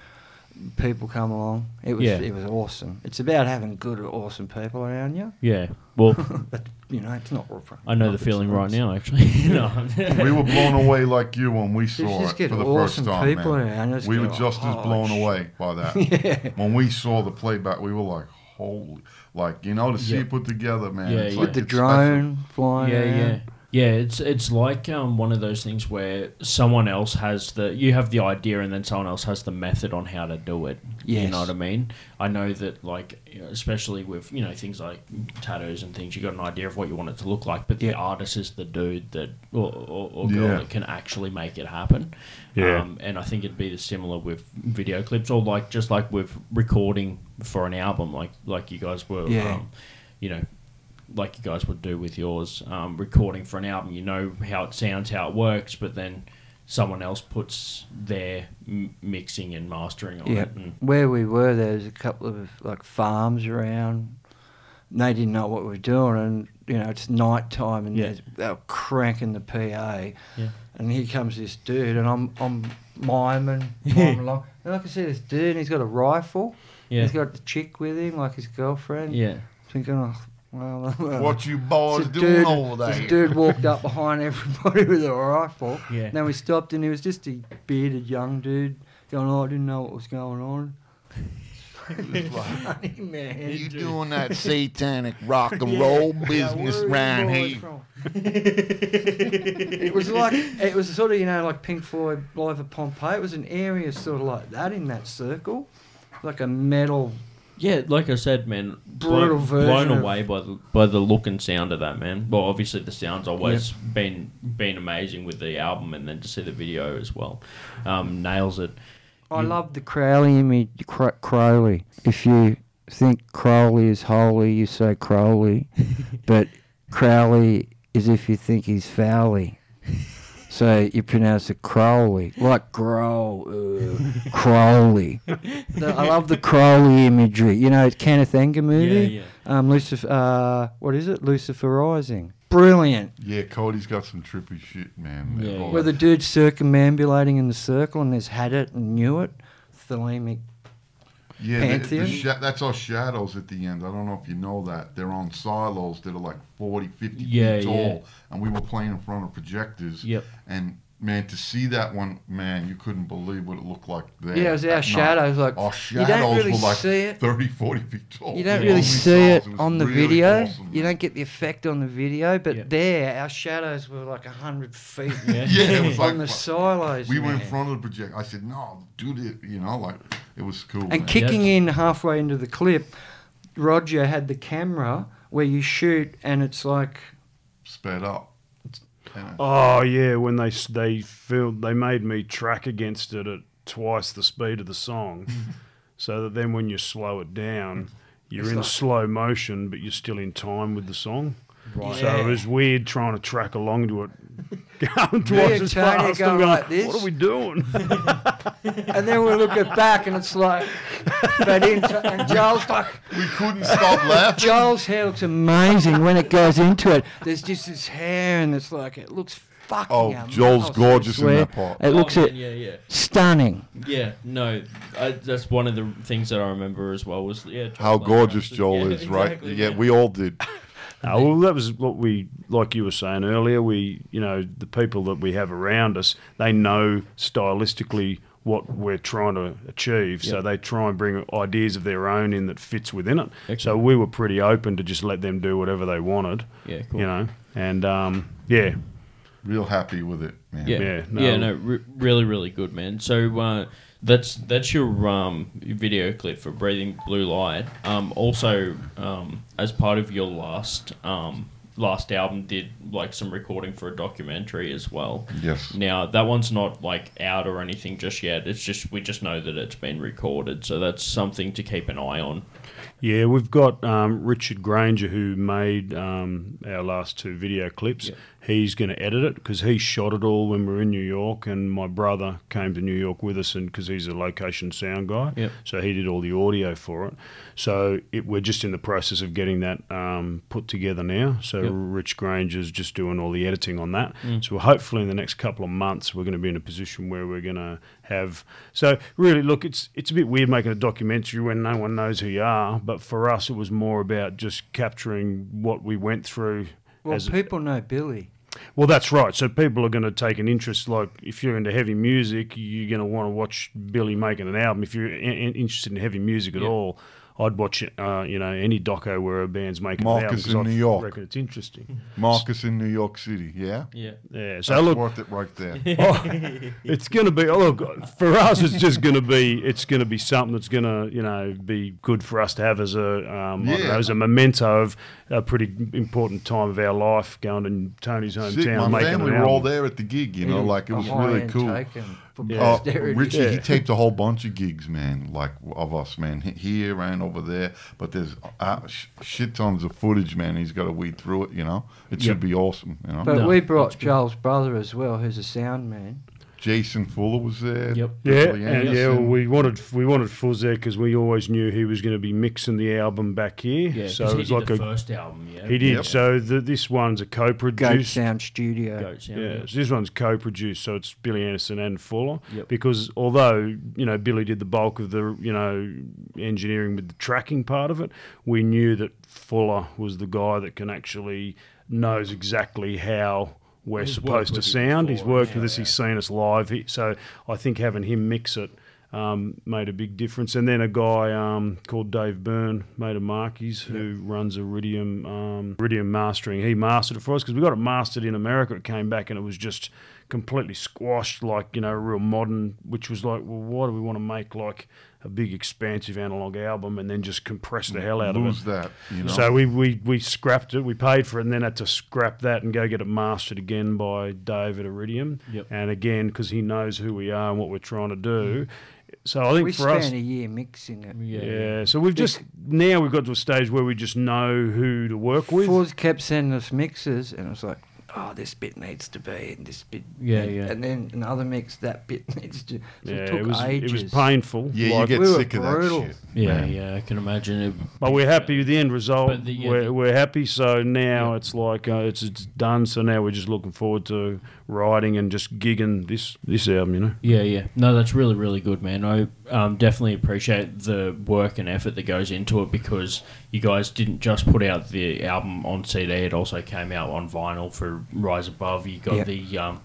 people come along. It was Yeah. it was awesome. It's about having good, awesome people around you. Yeah. Well, [LAUGHS] But you know, it's not. I know the feeling right now. Actually, [LAUGHS] no. [LAUGHS] we were blown away like you when we saw just it get for the awesome first time. people man. around. Just we were just as "Oh, blown sh-" away by that. yeah. When we saw the playback, we were like, "Holy!" Like you know, to see Yeah. it put together, man. Yeah, it's yeah. like With the it's special. drone flying Yeah, around. yeah. Yeah, it's it's like um, one of those things where someone else has the you have the idea and then someone else has the method on how to do it. You know what I mean? I know that like you know, especially with you know things like tattoos and things, you got an idea of what you want it to look like, but the artist is the dude that or, or, or girl Yeah. that can actually make it happen. Yeah. Um, and I think it'd be the similar with video clips or like just like with recording for an album, like like you guys were, Yeah. um, you know, like you guys would do with yours, um, recording for an album. You know how it sounds, how it works, but then someone else puts their m- mixing and mastering on Yeah. it. And, Where we were, there was a couple of like farms around. And they didn't know what we were doing, and you know it's night time, and Yeah. there's- they were cranking the PA. Yeah. And here comes this dude, and I'm I'm miming, [LAUGHS] miming along, and I can see this dude, and he's got a rifle. yeah, He's got the chick with him, like his girlfriend. yeah, Thinking, oh, [LAUGHS] well, What you boys this doing dude, over this dude [LAUGHS] walked up behind [LAUGHS] everybody with a rifle. Yeah. Then we stopped, and he was just a bearded young dude going, "Oh, I didn't know what was going on." Funny man. You doing that satanic rock and roll business where are you round here? it was like it was sort of you know like Pink Floyd live at Pompeii. It was an area sort of like that in that circle, like a metal. Yeah. Like I said, man, Brutal blown, version blown away by the by the look and sound of that man. Well, obviously the sound's always been been amazing with the album, and then to see the video as well, um, nails it. I You- love the Crowley image, Cro- Crowley. If you think Crowley is holy, you say Crowley, [LAUGHS] but Crowley is if you think he's Fowley. So you pronounce it Crowley, like grow, uh, Crowley. The- I love the Crowley imagery. You know, it's Kenneth Anger movie. Yeah, Um, Lucifer. Uh, what is it? Lucifer Rising. Brilliant. Yeah, Cody's got some trippy shit, man. Yeah. Where the dude's circumambulating in the circle and there's had it and knew it. Thelemic. Yeah, the- the sha- that's our shadows at the end. I don't know if you know that. They're on silos that are like 40, 50 Yeah, feet tall. yeah. And we were playing in front of projectors. Yep. And, man, to see that one, man, you couldn't believe what it looked like there. Yeah, it was our night. shadows. Like Our you don't shadows really were like see it. 30, 40 feet tall. You don't Yeah. really see stars. it on the really video. awesome, you man. don't get the effect on the video, but Yeah. there, our shadows were like a hundred feet Yeah. [LAUGHS] Yeah, it was like on the silos. we were in front of the projector. I said, "No, do it." You know, like it was cool. And man. kicking in halfway into the clip, Roger had the camera where you shoot, and it's like sped up. And, Oh yeah, when they they filmed, they made me track against it at twice the speed of the song, [LAUGHS] so that then when you slow it down, you're It's in like- slow motion, but you're still in time with the song. Right. So it was weird trying to track along to it, going Me and twice as Tony going going, like this. What are we doing? [LAUGHS] and then we look at back, and it's like, but in and Joel's like. we couldn't stop laughing. Joel's hair looks amazing when it goes into it. There's just this hair, and it's like it looks fucking. Oh, amazing. Joel's gorgeous in swear. that part. It looks Oh, it man, yeah, yeah. stunning. Yeah, no, I, that's one of the things that I remember as well was yeah. How gorgeous [LAUGHS] Joel Yeah, is, right? exactly, yeah, we all did. Uh, well, that was what we, like you were saying earlier. We, you know, the people that we have around us, they know stylistically what we're trying to achieve. So they try and bring ideas of their own in that fits within it. So we were pretty open to just let them do whatever they wanted, Yeah, cool. you know. And um, yeah, Real happy with it, man. Yeah, Yeah, yeah, no. no, re- really, really good, man. So uh, that's that's your um, video clip for "Breathing Blue Light." Um, also, um, as part of your last um, last album, did like some recording for a documentary as well. Yes. Now that one's not like out or anything just yet. It's just we just know that it's been recorded, so that's something to keep an eye on. Yeah, we've got um, Richard Granger who made um, our last two video clips. Yeah. He's going to edit it because he shot it all when we were in New York, and my brother came to New York with us, and because he's a location sound guy, Yep. so he did all the audio for it. So it, we're just in the process of getting that um, put together now. So Yep. Rich Granger's just doing all the editing on that. Mm. So hopefully in the next couple of months we're going to be in a position where we're going to have. So really, look, it's it's a bit weird making a documentary when no one knows who you are, but for us it was more about just capturing what we went through. Well, as people know Billy. well, that's right. So people are going to take an interest. Like if you're into heavy music, you're going to want to watch Billy making an album. If you're in, in- interested in heavy music at Yeah. all, I'd watch uh, you know any doco where a band's making an album Marcus 'cause in I New York. reckon it's interesting. [LAUGHS] Marcus in New York City. Yeah, Yeah. Yeah, so that's look, worth it right there. [LAUGHS] Oh, it's going to be oh, look for us. It's just going to be it's going to be something that's going to you know be good for us to have as a um, I don't Yeah. know, as a memento of a pretty important time of our life, going to Tony's hometown, Sick. hometown, My making family were all there at the gig. You know, like it A was really cool. taken for Yeah. Uh, posterity. Richie, he taped a whole bunch of gigs, man, like of us, man, here and over there. But there's uh, sh- shit tons of footage, man. He's got to weed through it, you know. It should be awesome, you know. But No, we brought that's good. Joel's brother as well, who's a sound man. Jason Fuller was there. Yep. Yeah, and yeah, Anderson. we wanted we wanted Fuzz there because we always knew he was going to be mixing the album back here. Yeah, so so it he was did like the a first album, yeah. he did. Yep. So the, this one's a co-produced. Goat Sound Studio. Goat sound, Yeah, yeah. so this one's co-produced, so it's Billy Anderson and Fuller. Yep. Because although you know Billy did the bulk of the you know engineering with the tracking part of it, we knew that Fuller was the guy that can actually knows exactly how we're He's supposed to sound. He's worked yeah, with us. yeah. He's seen us live. He, so I think having him mix it. Um, made a big difference, and then a guy um, called Dave Byrne, made a Markies, who runs Iridium um, Iridium Mastering. He mastered it for us because we got it mastered in America. It came back and it was just completely squashed, like you know, real modern. Which was like, well, why do we want to make like a big, expansive analog album and then just compress the hell out of it? Lose that, you know. So we, we, we scrapped it, we paid for it, and then had to scrap that and go get it mastered again by Dave at Iridium. Yep. And again, because he knows who we are and what we're trying to do. So I think We for spent us, a year mixing it. Yeah. yeah. So we've just now we've got to a stage where we just know who to work with. Fuzz kept sending us mixes, and it was like, oh, this bit needs to be, and this bit. Yeah, yeah. And then another mix, that bit [LAUGHS] needs to. So yeah, it took it was ages. it was painful. yeah, you get we were sick of that shit. Yeah, man. yeah, I can imagine it. But we're happy with the end result. The- yeah, we're, the- we're happy. So now Yeah. it's like uh, it's it's done. So now we're just looking forward to writing and just gigging this this album. You know. Yeah, yeah. No, that's really, really good, man. I um, definitely appreciate the work and effort that goes into it because you guys didn't just put out the album on CD; it also came out on vinyl for Rise Above. You got Yeah. the um,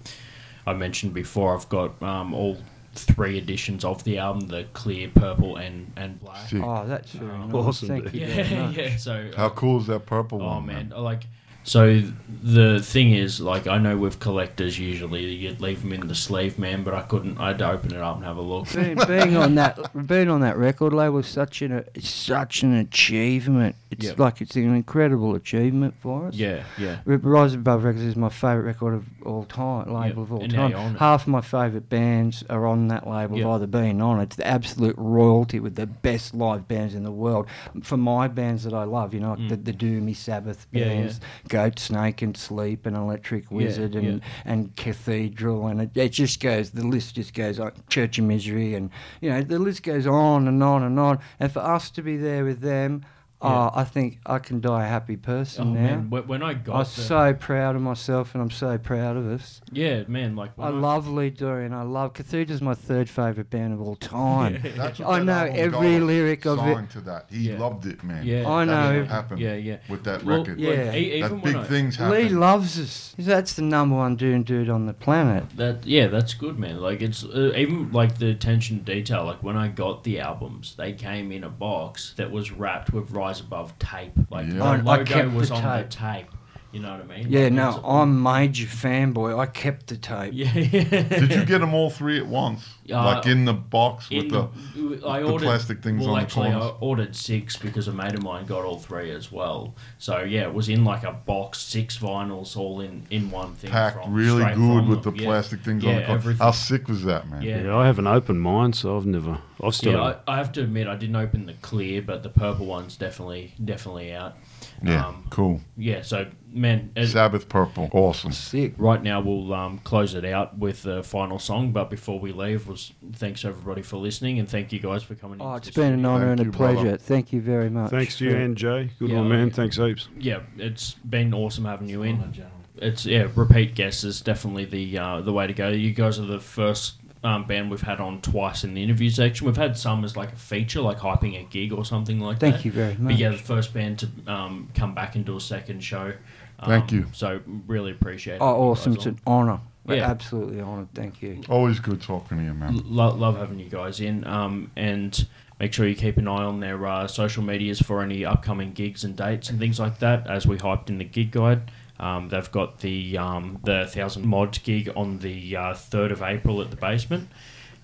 I mentioned before. I've got um, all three editions of the album: the clear, purple, and and black. Sick. Oh, that's very nice. awesome, Thank dude. you very [LAUGHS] Yeah, much. yeah. So How cool is that purple Oh one, man, like so the thing is, like I know with collectors usually you'd leave them in the sleeve, man, but I couldn't. I had to open it up and have a look. being, being on that being on that record label is such an it's such an achievement. It's Yep. like it's an incredible achievement for us. Yeah, yeah, Rise Above Records is my favourite record of all time, label of all and time. you're on it. Half my favourite bands are on that label. Yep. Either being on it. It's the absolute royalty with the best live bands in the world. For my bands that I love, you know, Mm. the, the Doomy Sabbath Yeah, yeah. Goatsnake and Sleep and Electric Wizard and, yeah. and Cathedral, and it, it just goes. The list just goes on. Church of Misery, and you know the list goes on and on and on. And for us to be there with them. Yeah. Oh, I think I can die a happy person Oh now. man, when when I got I'm the, so proud of myself, and I'm so proud of us. yeah, man, like I when love Lee Dorrian. I love Cathedral's my third favourite band of all time. That's what I that know every got, lyric of it. to that. He Yeah. loved it, man. Yeah. I know. didn't happen Yeah, yeah. with that Well, record. Yeah. like, even that when big I- things Lee loves us. That's the number one dude dude on the planet. That yeah, that's good, man. Like it's uh, even like the attention to detail. Like when I got the albums, they came in a box that was wrapped with Rise Above tape. Like Yeah. the I- I logo kept was the on tape. the tape. You know what I mean? Yeah, Like, no, I'm major fanboy. I kept the tape. Yeah, yeah. Did you get them all three at once? Uh, like in the box with the. the, I the plastic things well, on the actually, I ordered six because a mate of mine got all three as well. So yeah, it was in like a box, six vinyls, all in in one thing. Packed from- really good from with the them. Yeah. plastic things yeah, on the corner. everything. How sick was that, man? Yeah. Yeah, I have an open mind, so I've never. I've still. Yeah, I, I have to admit I didn't open the clear, but the purple one's definitely definitely out. Yeah, Um, cool. Yeah, so man, as, Sabbath Purple, awesome. Sick. right now we'll um, close it out with the final song. But before we leave, was thanks everybody for listening and thank you guys for coming. Oh, into it's the been an honour and a you, brother. pleasure. Thank you very much. Thanks to you and Jay. Good Yeah, one, man. like- Thanks heaps. Yeah, it's been awesome having you in. done. It's yeah, repeat guests is definitely the uh, the way to go. You guys are the first um, band we've had on twice in the interview section. We've had some as like a feature, like hyping a gig or something like that. Thank you very much. But yeah, the first band to um, come back and do a second show. Um, Thank you. So really appreciate it. Oh, awesome. It's an honour. Yeah. Absolutely honoured. Thank you. Always good talking to you, man. Lo- love having you guys in. Um, and Make sure you keep an eye on their uh, social medias for any upcoming gigs and dates and things like that, as we hyped in the gig guide. Um, they've got the um, the thousand mod gig on the uh, third of April at the basement,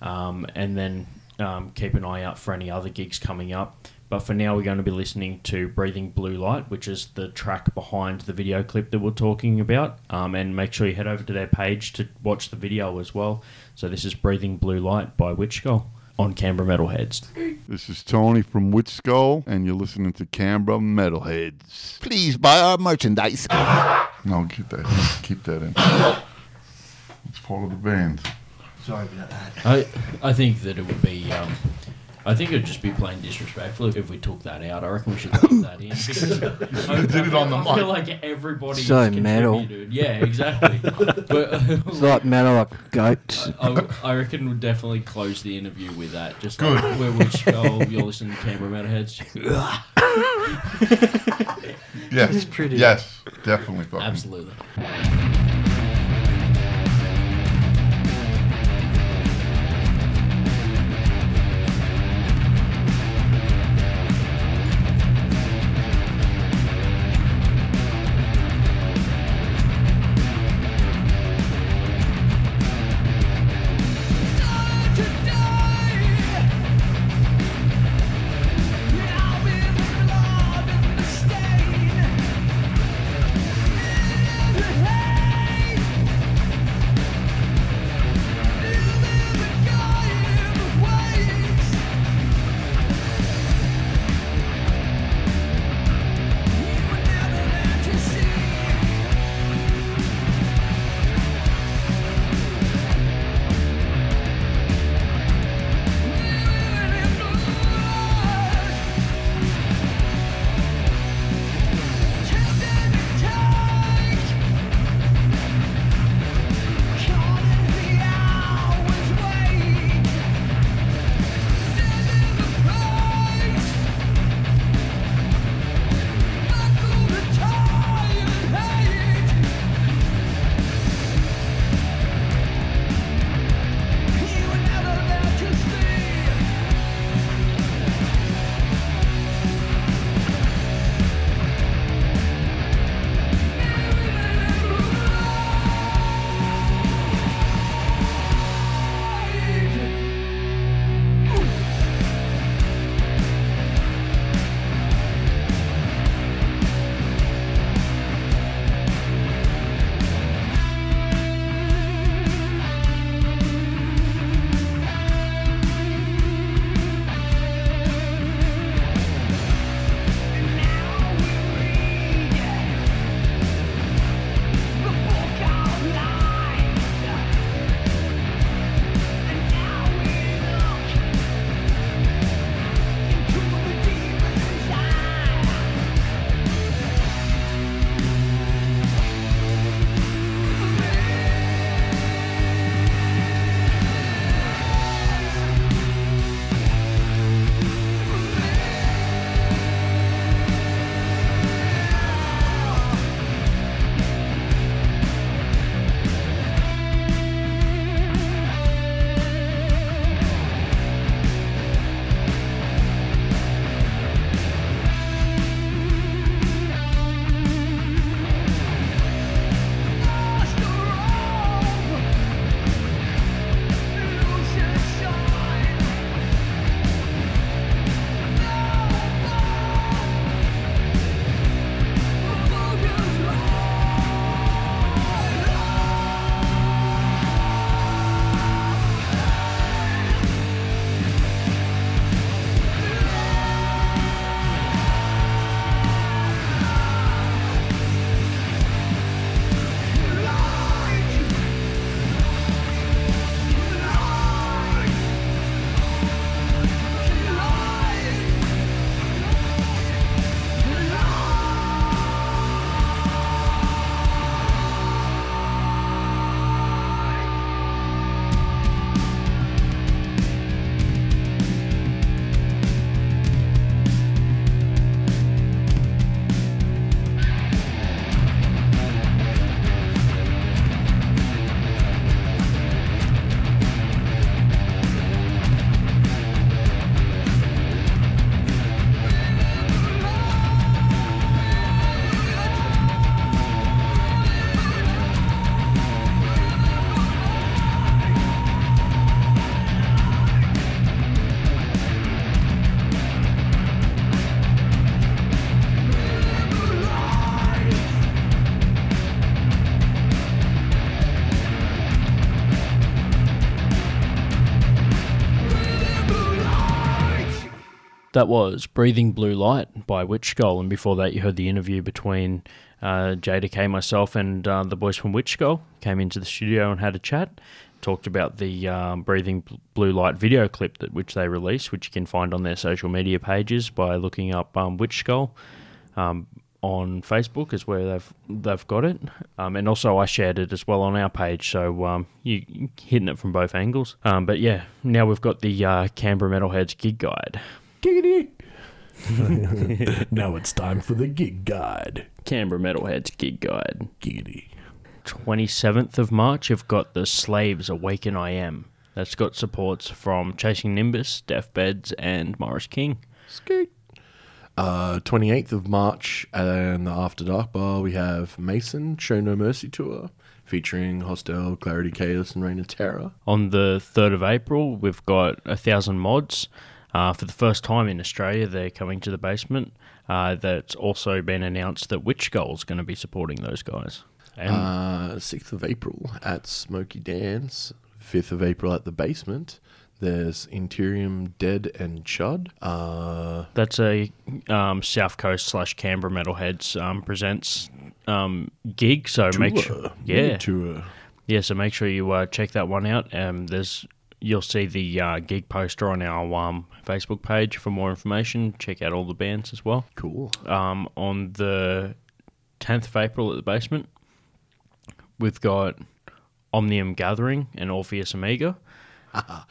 um, and then um, keep an eye out for any other gigs coming up. But for now, we're going to be listening to "Breathing Blue Light," which is the track behind the video clip that we're talking about. Um, and make sure you head over to their page to watch the video as well. So this is "Breathing Blue Light" by Witchskull on Canberra Metalheads. This is Tony from Witchskull, and you're listening to Canberra Metalheads. Please buy our merchandise. No, keep that. Keep that in. It's part of the band. Sorry about that. I I think that it would be. Um, I think it would just be plain disrespectful if, if we took that out. I reckon we should leave that in. [LAUGHS] because I, did it on the I feel mic. like everybody So metal. Yeah, exactly. [LAUGHS] but uh, It's like metal like goats. I, I reckon we'll definitely close the interview with that. Just Good. like where we go, you're listening to Canberra Metalheads. [LAUGHS] Yes. pretty- Yes, definitely. Fucking. Absolutely. That was Breathing Blue Light by Witchskull, and before that, you heard the interview between uh, JDecay, myself, and uh, the boys from Witchskull. Came into the studio and had a chat. Talked about the um, Breathing Blue Light video clip that which they released, which you can find on their social media pages by looking up um, Witchskull. Um, on Facebook is where they've they've got it, um, and also I shared it as well on our page. So um, you hitting it from both angles. Um, but yeah, now we've got the uh, Canberra Metalheads gig guide. Giggity. [LAUGHS] now it's time for the gig guide. Canberra Metalheads gig guide. Giggity. 27th of March, you've got the Slaves Awaken I Am. That's got supports from Chasing Nimbus, Deathbeds, and Morris King. Skeet. Uh, 28th of March, and the After Dark Bar, we have Mason Show No Mercy Tour featuring Hostel, Clarity Chaos, and Reign of Terror. On the 3rd of April, we've got a thousand mods. Uh, for the first time in Australia, they're coming to the basement. Uh, that's also been announced that Witchskull's going to be supporting those guys. And Uh, 6th of April at Smoky Dance. 5th of April at the basement. There's Interium Dead and Chud. Uh, that's a um, South Coast slash Canberra Metalheads um, presents um, gig. So make sure, yeah, Tour. Yeah, so make sure you uh, check that one out. Um, there's you'll see the uh, gig poster on our um, Facebook page for more information. Check out all the bands as well. Cool. Um, on the 10th of April at the basement, we've got Omnium Gatherum and Orpheus Omega. [LAUGHS]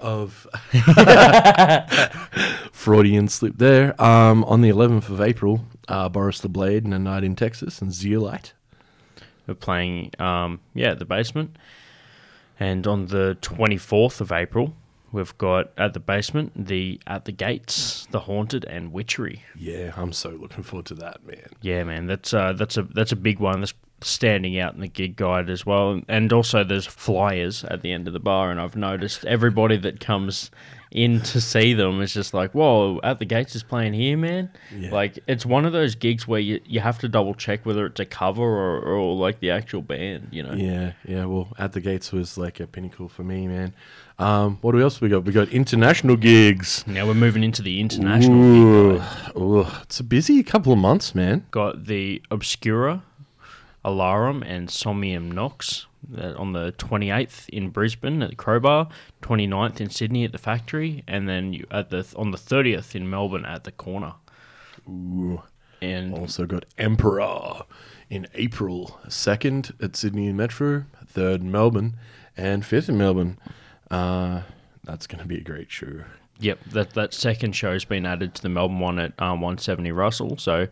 of [LAUGHS] Freudian slip there. Um, on the 11th of April, uh, Boris the Blade and A Night in Texas and Zeolite. We're playing, um, yeah, at the basement. And on the 24th of April, we've got at the basement the At the Gates, The Haunted, and Witchery. Yeah, I'm so looking forward to that, man. Yeah, man, that's uh, that's a that's a big one. That's standing out in the gig guide as well, and also there's flyers at the end of the bar, and I've noticed everybody that comes in to see them is just like, "Whoa, at the gates is playing here, man!" Yeah. Like it's one of those gigs where you you have to double check whether it's a cover or, or like the actual band, you know. Yeah, yeah. Well, at the gates was like a pinnacle for me, man. Um, what else we got? We got international gigs. Now we're moving into the international Ooh, ooh, it's a busy couple of months, man. got the Obscura, Alarum, and Somnium Nox on the 28th in Brisbane at the Crowbar, 29th in Sydney at the Factory, and then you, at the on the 30th in Melbourne at the Corner. Ooh. And Also got Emperor in April, second at Sydney and Metro, third in Melbourne, and fifth in Melbourne. Uh, that's going to be a great show. Yep, that that second show's been added to the Melbourne one at um, 170 Russell. So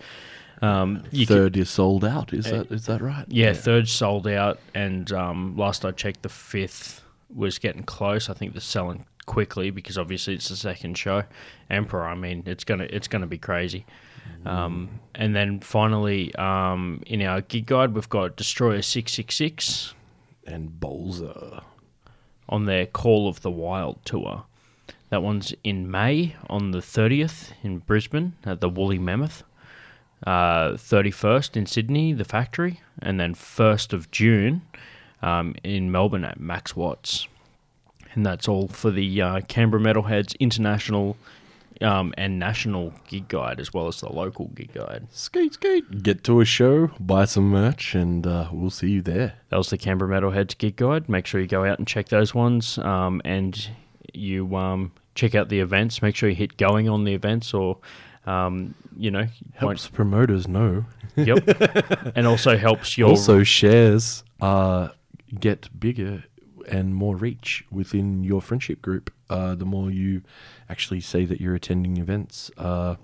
um, you can- Third is sold out. Is that is that right? Yeah, third sold out, and um, last I checked, the fifth was getting close. I think they're selling quickly because obviously it's the second show. Emperor, I mean, it's gonna it's gonna be crazy. Um, and then finally, um, in our gig guide, we've got Destroyer six six six And Bolzer. on their Call of the Wild tour. That one's in May on the 30th in Brisbane at the Woolly Mammoth. Uh, 31st in Sydney, the factory. And then 1st of June um, in Melbourne at Max Watts. And that's all for the uh, Canberra Metalheads International um, and National Gig Guide, as well as the local gig guide. Skate, skate. Get to a show, buy some merch, and uh, we'll see you there. That was the Canberra Metalheads Gig Guide. Make sure you go out and check those ones. Um, and you um, check out the events. Make sure you hit going on the events or, um, you know, Helps promoters know. Yep. [LAUGHS] and also helps your. Also, shares uh, get bigger and more reach within your friendship group. Uh, the more you actually say that you're attending events, uh,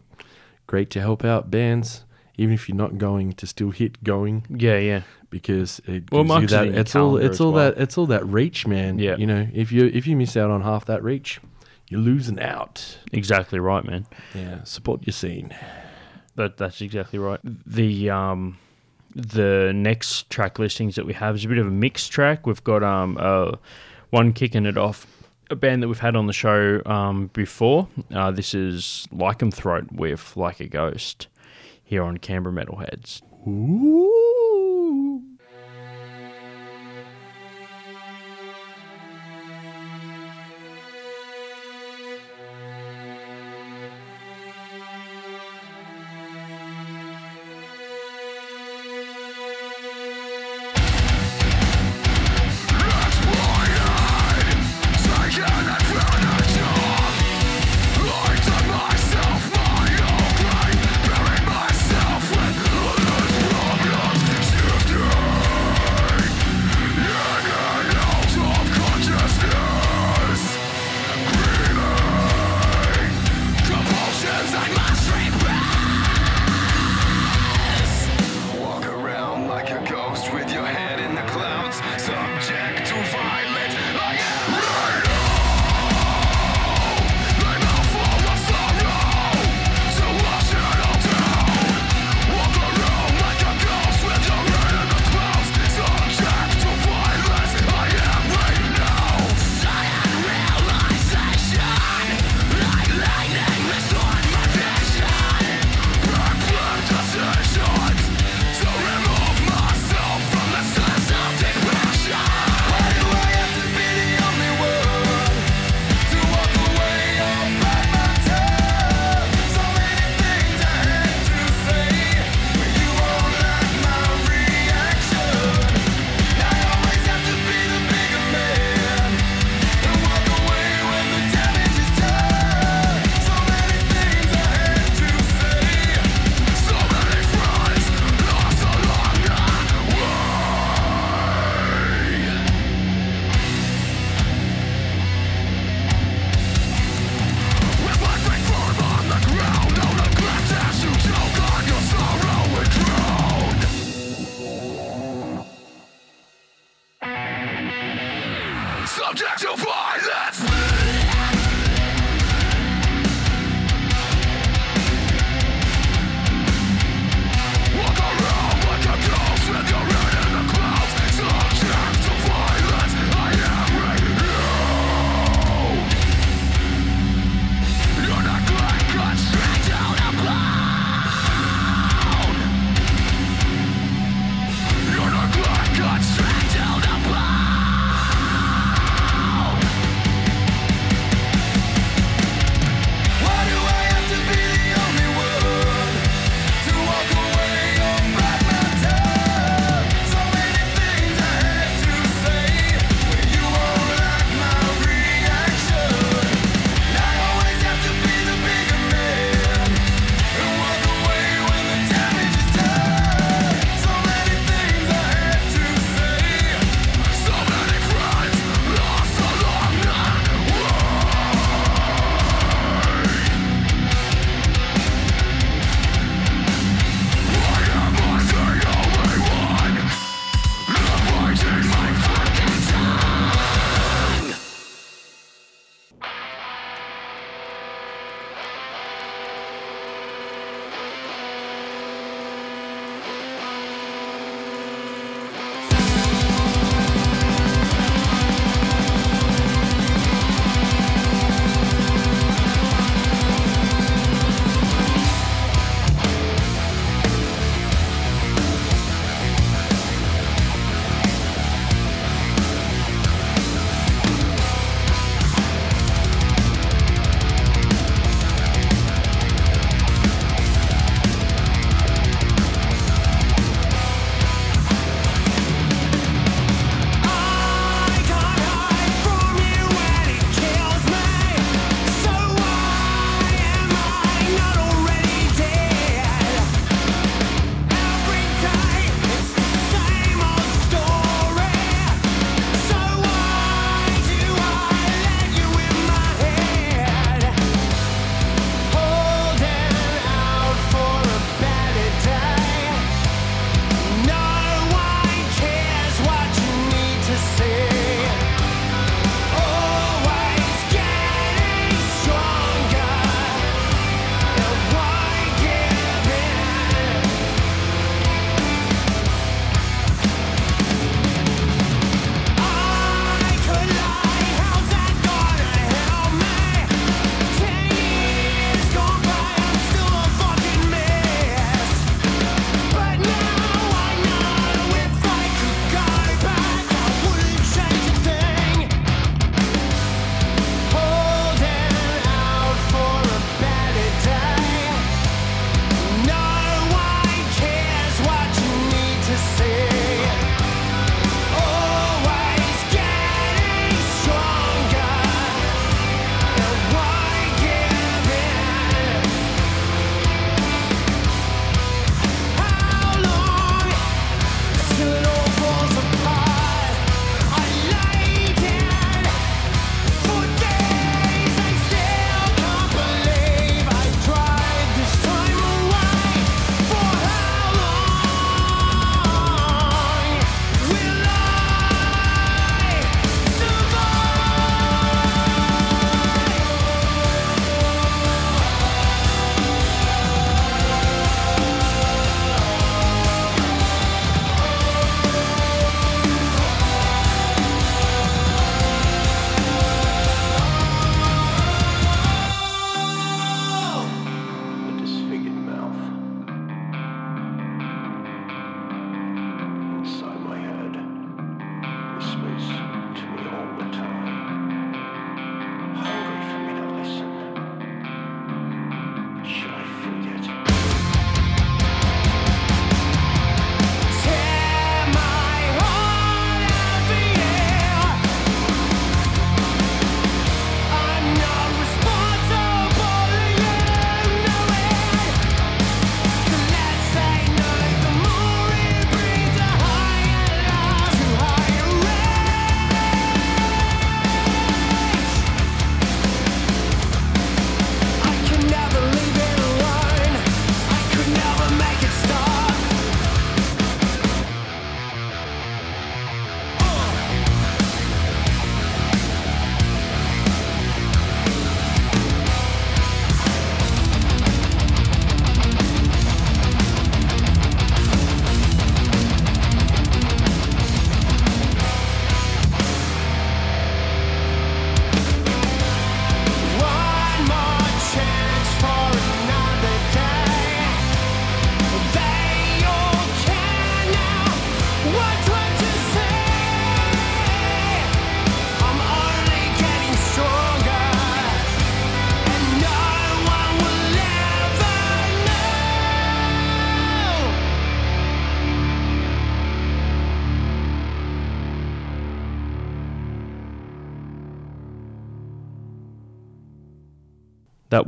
great to help out bands. Even if you're not going to still hit going yeah, yeah. because it Well, gives you that it's all it's all well. that it's all that reach, man. Yeah. You know, if you if you miss out on half that reach, you're losing out. Exactly right, man. Yeah, support your scene. That that's exactly right. The um the next track listings that we have is a bit of a mixed track. We've got um uh one kicking it off, a band that we've had on the show um before. Uh, this is Lycum Throat with Like a Ghost here on Canberra Metalheads. Ooh.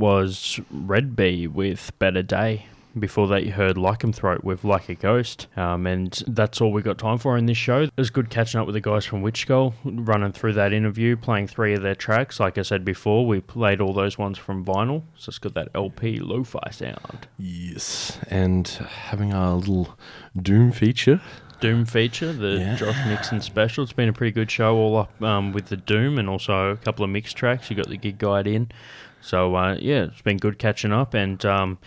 Was Red Bee with Better Day. Before that, you heard Throat with Like a Ghost. Um, and that's all we got time for in this show. It was good catching up with the guys from Witchskull, running through that interview, playing three of their tracks. Like I said before, we played all those ones from vinyl, so it's got that LP lo fi sound. Yes, and having our little Doom feature. Doom feature, the Yeah. Josh Nixon special. It's been a pretty good show, all up um, with the Doom and also a couple of mixed tracks. You got the gig guide in, so uh, yeah, it's been good catching up. And um,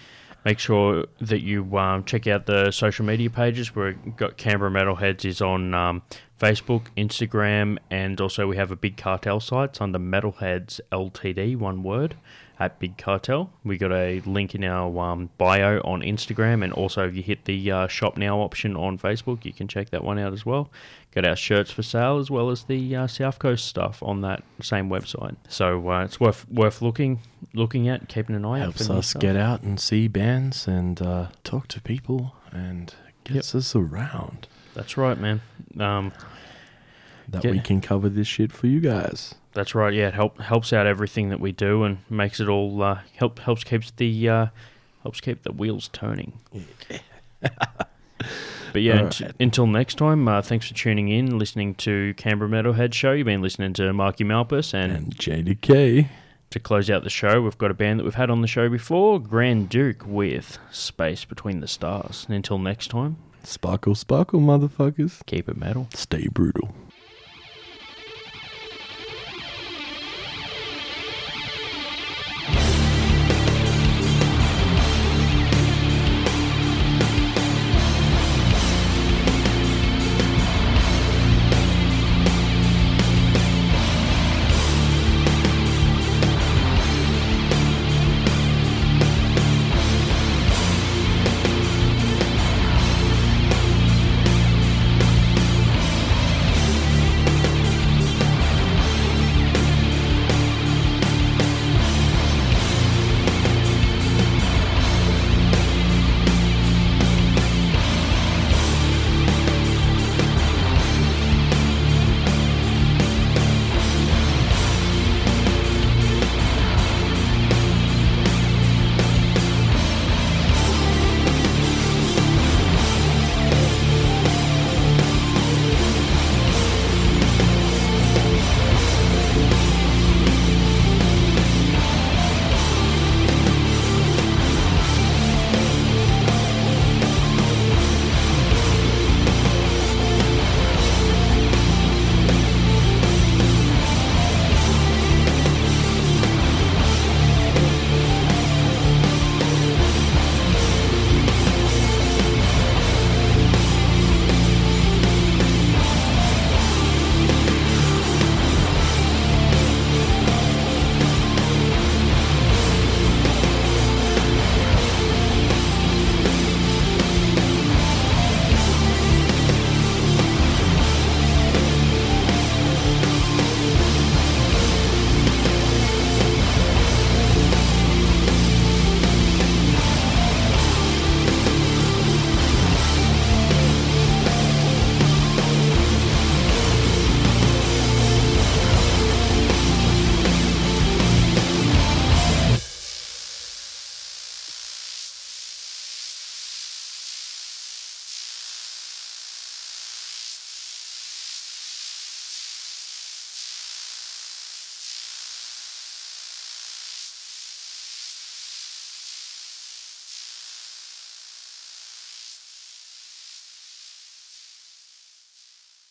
make sure that you um, check out the social media pages. We've got Canberra Metalheads is on um, Facebook, Instagram, and also we have a Big Cartel site. It's under Metalheads Ltd. One word at Big Cartel. We got a link in our um, bio on Instagram, and also if you hit the uh, shop now option on Facebook, you can check that one out as well. Got our shirts for sale as well as the uh, South Coast stuff on that same website. So uh, it's worth worth looking looking at, keeping an eye out. Helps us get out and see bands and uh, talk to people and gets us around. That's right, man. Um, That Yeah. we can cover this shit for you guys. That's right. Yeah, it help helps out everything that we do and makes it all uh, help helps keeps the uh, helps keep the wheels turning. [LAUGHS] but yeah, Alright. unt- until next time. Uh, thanks for tuning in, listening to Canberra Metalhead Show. You've been listening to Marky Malphas, and, And JDecay. to close out the show, we've got a band that we've had on the show before, Grand Duke with Space Between the Stars. And until next time, Sparkle, sparkle, motherfuckers. keep it metal. Stay brutal.